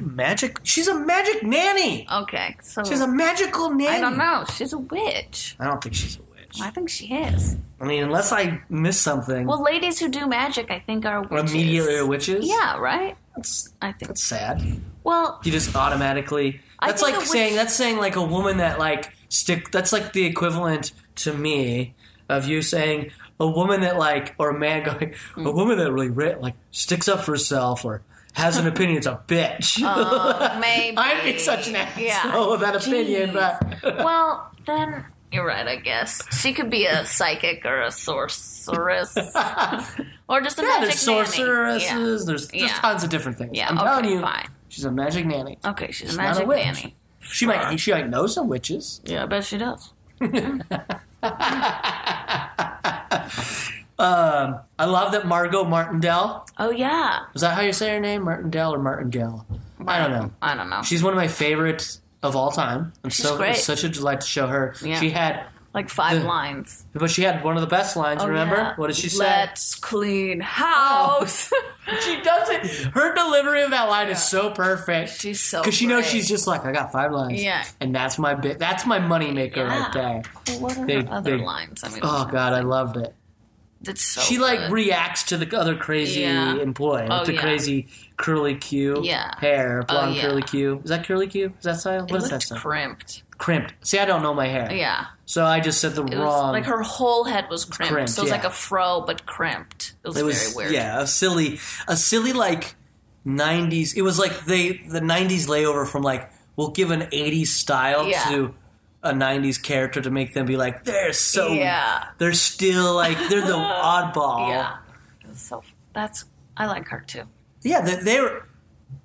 magic. She's a magic nanny. Okay, so She's a magical nanny. I don't know. She's a witch. I don't think she's a witch. I think she is. I mean, unless I miss something. Well, ladies who do magic, I think, are witches. immediately are witches. Yeah, right. That's I think. that's sad. Well, You just automatically. That's like saying witch- that's saying like a woman that like stick. That's like the equivalent to me of you saying a woman that like or a man going Hmm. a woman that really like sticks up for herself or has an opinion is a bitch. uh, maybe. I'd be such an asshole Yeah. with that opinion, Jeez. but Well, then you're right. I guess she could be a psychic or a sorceress, or just a yeah, magic there's sorceresses. nanny. There's there's Yeah. tons of different things. Yeah, I'm okay, telling you, fine. she's a magic nanny. Okay, she's a She's a magic nanny. She might she might know some witches. Yeah, I bet she does. Um, I love that Margot Martindale. Oh yeah. Is that how you say her name, Martindale or Martingale? I don't know. I don't know. She's one of my favorites of all time. I'm She's so great. it's such a delight to show her. Yeah. She had, like five lines. but she had one of the best lines. Oh, remember yeah. what did she say? Let's clean house. Oh. she does it. Her delivery of that line is so perfect. She's so because she knows she's just like I got five lines. Yeah. and that's my bit. That's my moneymaker Yeah. right there. Well, what are her other big- lines? I mean, Oh god, I loved it. it's so she like good. reacts to the other crazy Yeah. employee, Oh, with the yeah. crazy curly Q Yeah. hair, oh, blonde yeah. curly Q. Is that curly Q? Is that style? It What is that style? crimped. Crimped. See, I don't know my hair. Yeah. So I just said the It was wrong. like her whole head was crimped. crimped, so it was like a fro but crimped. It was, it was very weird. yeah, a silly, a silly like '90s. It was like they the '90s layover from like we'll give an '80s style Yeah. to a '90s character to make them be like they're so Yeah. they're still like they're the oddball. Yeah. So that's I like her too. yeah. They, they were.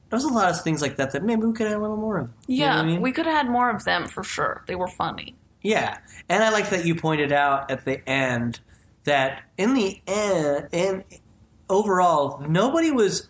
There's a lot of things like that that maybe we could have a little more of. You know Yeah, I mean? we could have had more of them for sure. They were funny. Yeah, and I like that you pointed out at the end that in the end, and overall, nobody was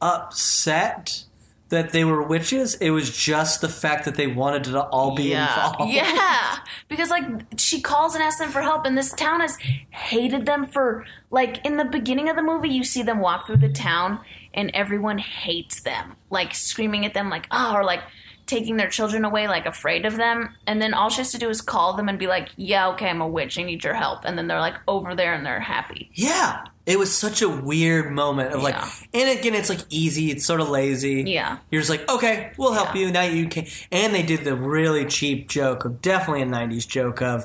upset that they were witches. It was just the fact that they wanted to all be involved. Yeah. Because like she calls and asks them for help and this town has hated them for like in the beginning of the movie you see them walk through the town and everyone hates them. Like screaming at them like oh or like taking their children away like afraid of them and then all she has to do is call them and be like yeah okay I'm a witch I need your help and then they're like over there and they're happy. Yeah. It was such a weird moment of like, Yeah. and again, it's like easy. It's sort of lazy. Yeah. You're just like, okay, we'll help Yeah. you. Now you can. And they did the really cheap joke of definitely a '90s joke of,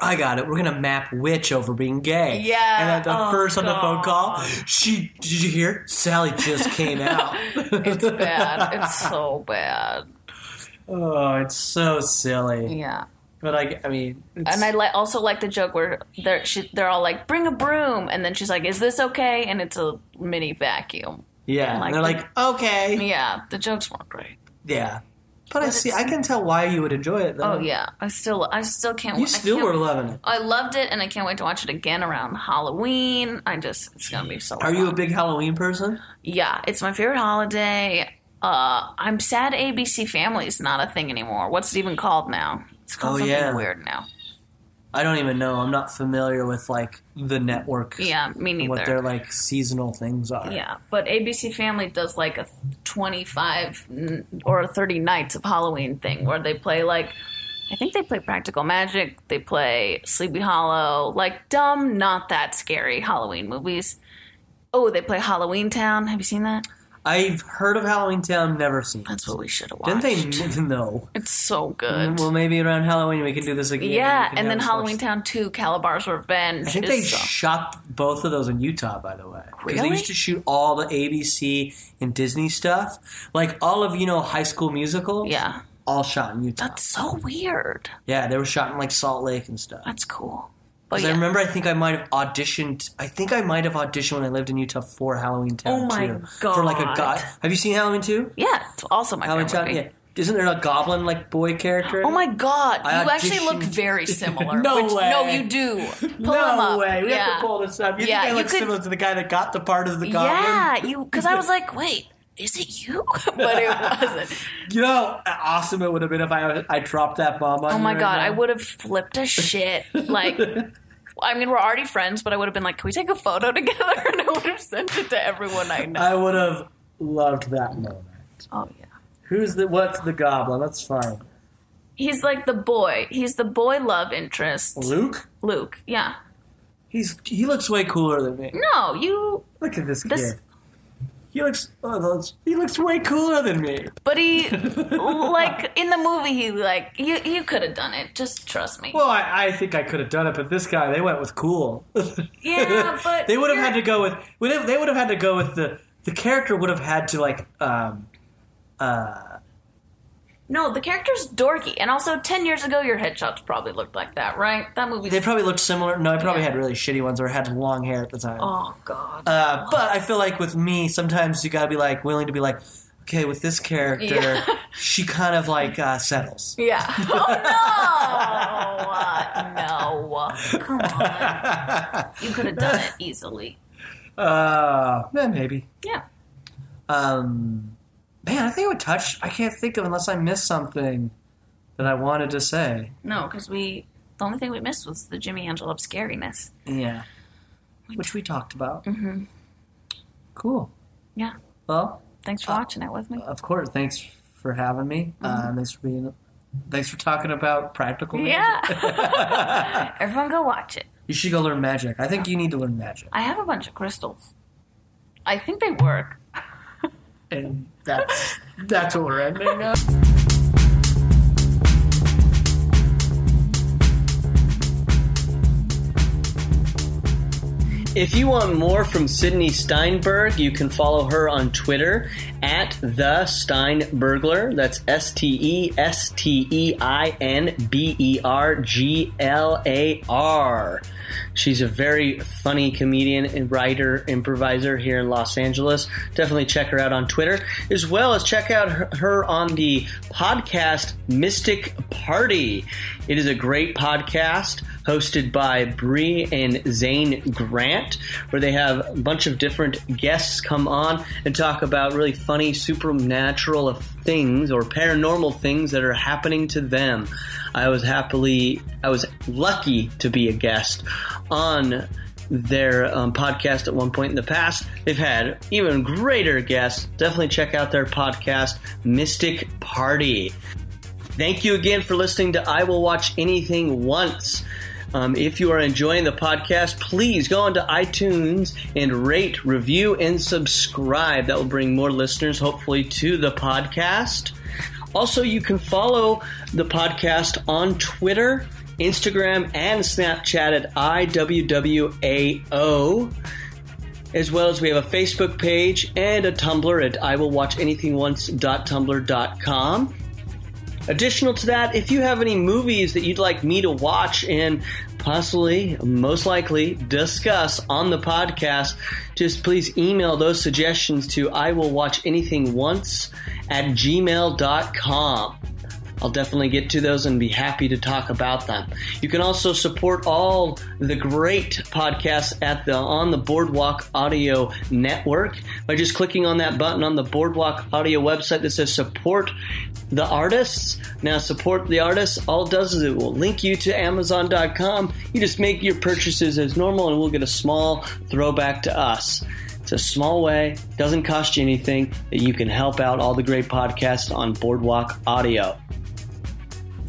I got it. We're gonna map witch over being gay. Yeah. And at the Oh, first on the phone God. call, she did you hear? Sally just came out. It's bad. it's so bad. Oh, it's so silly. Yeah. But I, I mean, it's, And I li- also like the joke where they're she, they're all like, "Bring a broom," and then she's like, "Is this okay?" And it's a mini vacuum. yeah. like they're like, okay, Yeah, the jokes weren't great. yeah. But I see. I can tell why you would enjoy it. Though. Oh yeah, I still I still can't. You I still can't- were loving it. I loved it, and I can't wait to watch it again around Halloween. I just it's gonna be so. Are you a big Halloween person? Yeah, it's my favorite holiday. Uh, I'm sad ABC Family is not a thing anymore. What's it even called now? It's called Oh, something yeah. weird now. I don't even know. I'm not familiar with like the network. Yeah, me and What neither. their like seasonal things are. Yeah, but ABC Family does like a 25 or 30 nights of Halloween thing where they play like I think they play Practical Magic, they play Sleepy Hollow, like dumb, not that scary Halloween movies. Oh, they play Halloween Town. Have you seen that? I've heard of Halloween Town, never seen. That's what we should have watched. Didn't they? No. It's so good. Well, maybe around Halloween we can do this again. yeah, We can and then Halloween Town 2, Kalabar's Revenge. I think they so- uh, shot both of those in Utah, by the way. 'Cause They used to shoot all the ABC and Disney stuff, like all of you know High School Musical. yeah, all shot in Utah. that's so weird. yeah, they were shot in like Salt Lake and stuff. That's cool. But 'Cause yeah. I remember, I think I might have auditioned. I think I might have auditioned when I lived in Utah for Halloween Town. Oh my too, For like a God. god. Have you seen Halloween two? yeah, it's also my Halloween Town. movie. Yeah. Isn't there a goblin like boy character? Oh my god, I you actually look very similar. No which, way. No, you do. Pull no him up. way. We yeah. have to pull this up. You Yeah, think I look could- similar to the guy that got the part of the goblin? Yeah, you because I was like, wait, is it you? but it wasn't. You know how awesome it would have been if I I dropped that bomb on Oh my right god, now? I would have flipped a shit. Like, I mean, we're already friends, but I would have been like, can we take a photo together? And I would have sent it to everyone I know. I would have loved that moment. oh yeah. Who's the what's the goblin? That's fine. He's like the boy. He's the boy love interest. Luke? Luke. Yeah. He's he looks way cooler than me. No, you. Look at this, This- kid. He looks oh, he looks way cooler than me. But he, like in the movie, he like you. You could have done it. Just trust me. Well, I, I think I could have done it, but this guy they went with cool. Yeah, but they would have had to go with they would have had to go with the the character would have had to like um uh No, the character's dorky, and also ten years ago, your headshots probably looked like that, right? That movie. they probably looked similar. No, I probably Yeah. had really shitty ones or had long hair at the time. oh god. Uh, but I feel like with me, sometimes you gotta be like willing to be like, okay, with this character, Yeah. she kind of like uh, settles. yeah. Oh no. no. Come on. You could have done it easily. Uh, yeah, maybe. Yeah. Um, man, I think it would touch. I can't think of unless I missed something that I wanted to say. No, because we. The only thing we missed was the Jimmy Angelov scariness. Yeah, which we talked about. Mm-hmm. Cool. Yeah. Well, Thanks for watching it with me. of course. Thanks for having me. Uh, thanks for being. Thanks for talking about practical. magic. Yeah. Everyone go watch it. You should go learn magic. I think you need to learn magic. I have a bunch of crystals. I think they work. And that's that's what we're ending up. If you want more from Sydney Steinberg, you can follow her on Twitter at the Steinberglar. That's S T E S T E I N B E R G L A R. She's a very funny comedian and writer, improviser here in Los Angeles. Definitely check her out on Twitter, as well as check out her, on the podcast Mystic Party. It is a great podcast hosted by Bree and Zane Grant, where they have a bunch of different guests come on and talk about really funny supernatural things or paranormal things that are happening to them. I was happily, I was lucky to be a guest on their um, podcast at one point in the past. They've had even greater guests. Definitely check out their podcast, Mystic Party. Thank you again for listening to I Will Watch Anything Once. Um, if you are enjoying the podcast, please go onto iTunes and rate, review, and subscribe. That will bring more listeners, hopefully, to the podcast. Also, you can follow the podcast on Twitter, Instagram, and Snapchat at IWWAO. As well as we have a Facebook page and a Tumblr at iwillwatchanythingonce.tumblr.com. Additional to that, if you have any movies that you'd like me to watch and possibly, most likely, discuss on the podcast, just please email those suggestions to I will watch anything once at gmail.com. I'll definitely get to those and be happy to talk about them. You can also support all the great podcasts at the on the Boardwalk Audio Network by just clicking on that button on the Boardwalk Audio website that says support the artists. Now support the artists, all it does is it will link you to Amazon.com. You just make your purchases as normal and we'll get a small throwback to us. It's a small way, doesn't cost you anything, that you can help out all the great podcasts on Boardwalk Audio.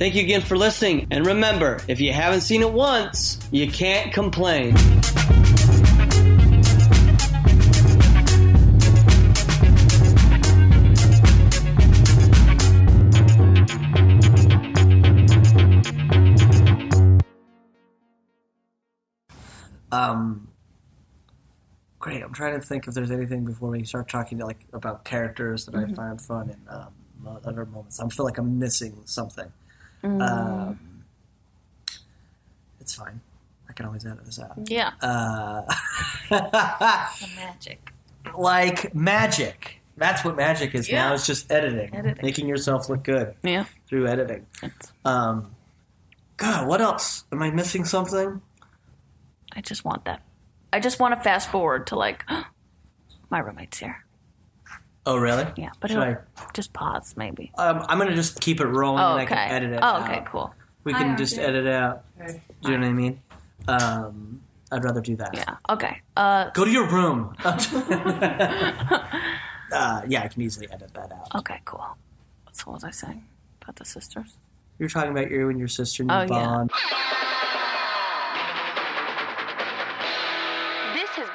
Thank you again for listening, and remember, if you haven't seen it once, you can't complain. Um, great. I'm trying to think if there's anything before we start talking to, like about characters that I find fun and um, other moments. I feel like I'm missing something. Um, it's fine. I I can always edit this out. Yeah. Uh, the magic. like magic. That's what magic is now. It's just editing, Editing. making yourself look good Yeah. through editing. Um, God, what else? Am I missing something? I just want that. I just want to fast forward to like, my roommate's here. Oh, really? Yeah, but Should it'll just pause maybe. Um, I'm gonna just keep it rolling, Oh, and I okay. can edit it. oh, out. okay, cool. We can just edit it out. Do you know what I mean? Um, I'd rather do that. Yeah. Okay. Uh, Go to your room. uh, yeah, I can easily edit that out. okay. Cool. So what was I saying about the sisters? You're talking about you and your sister and your Oh, yeah. bond.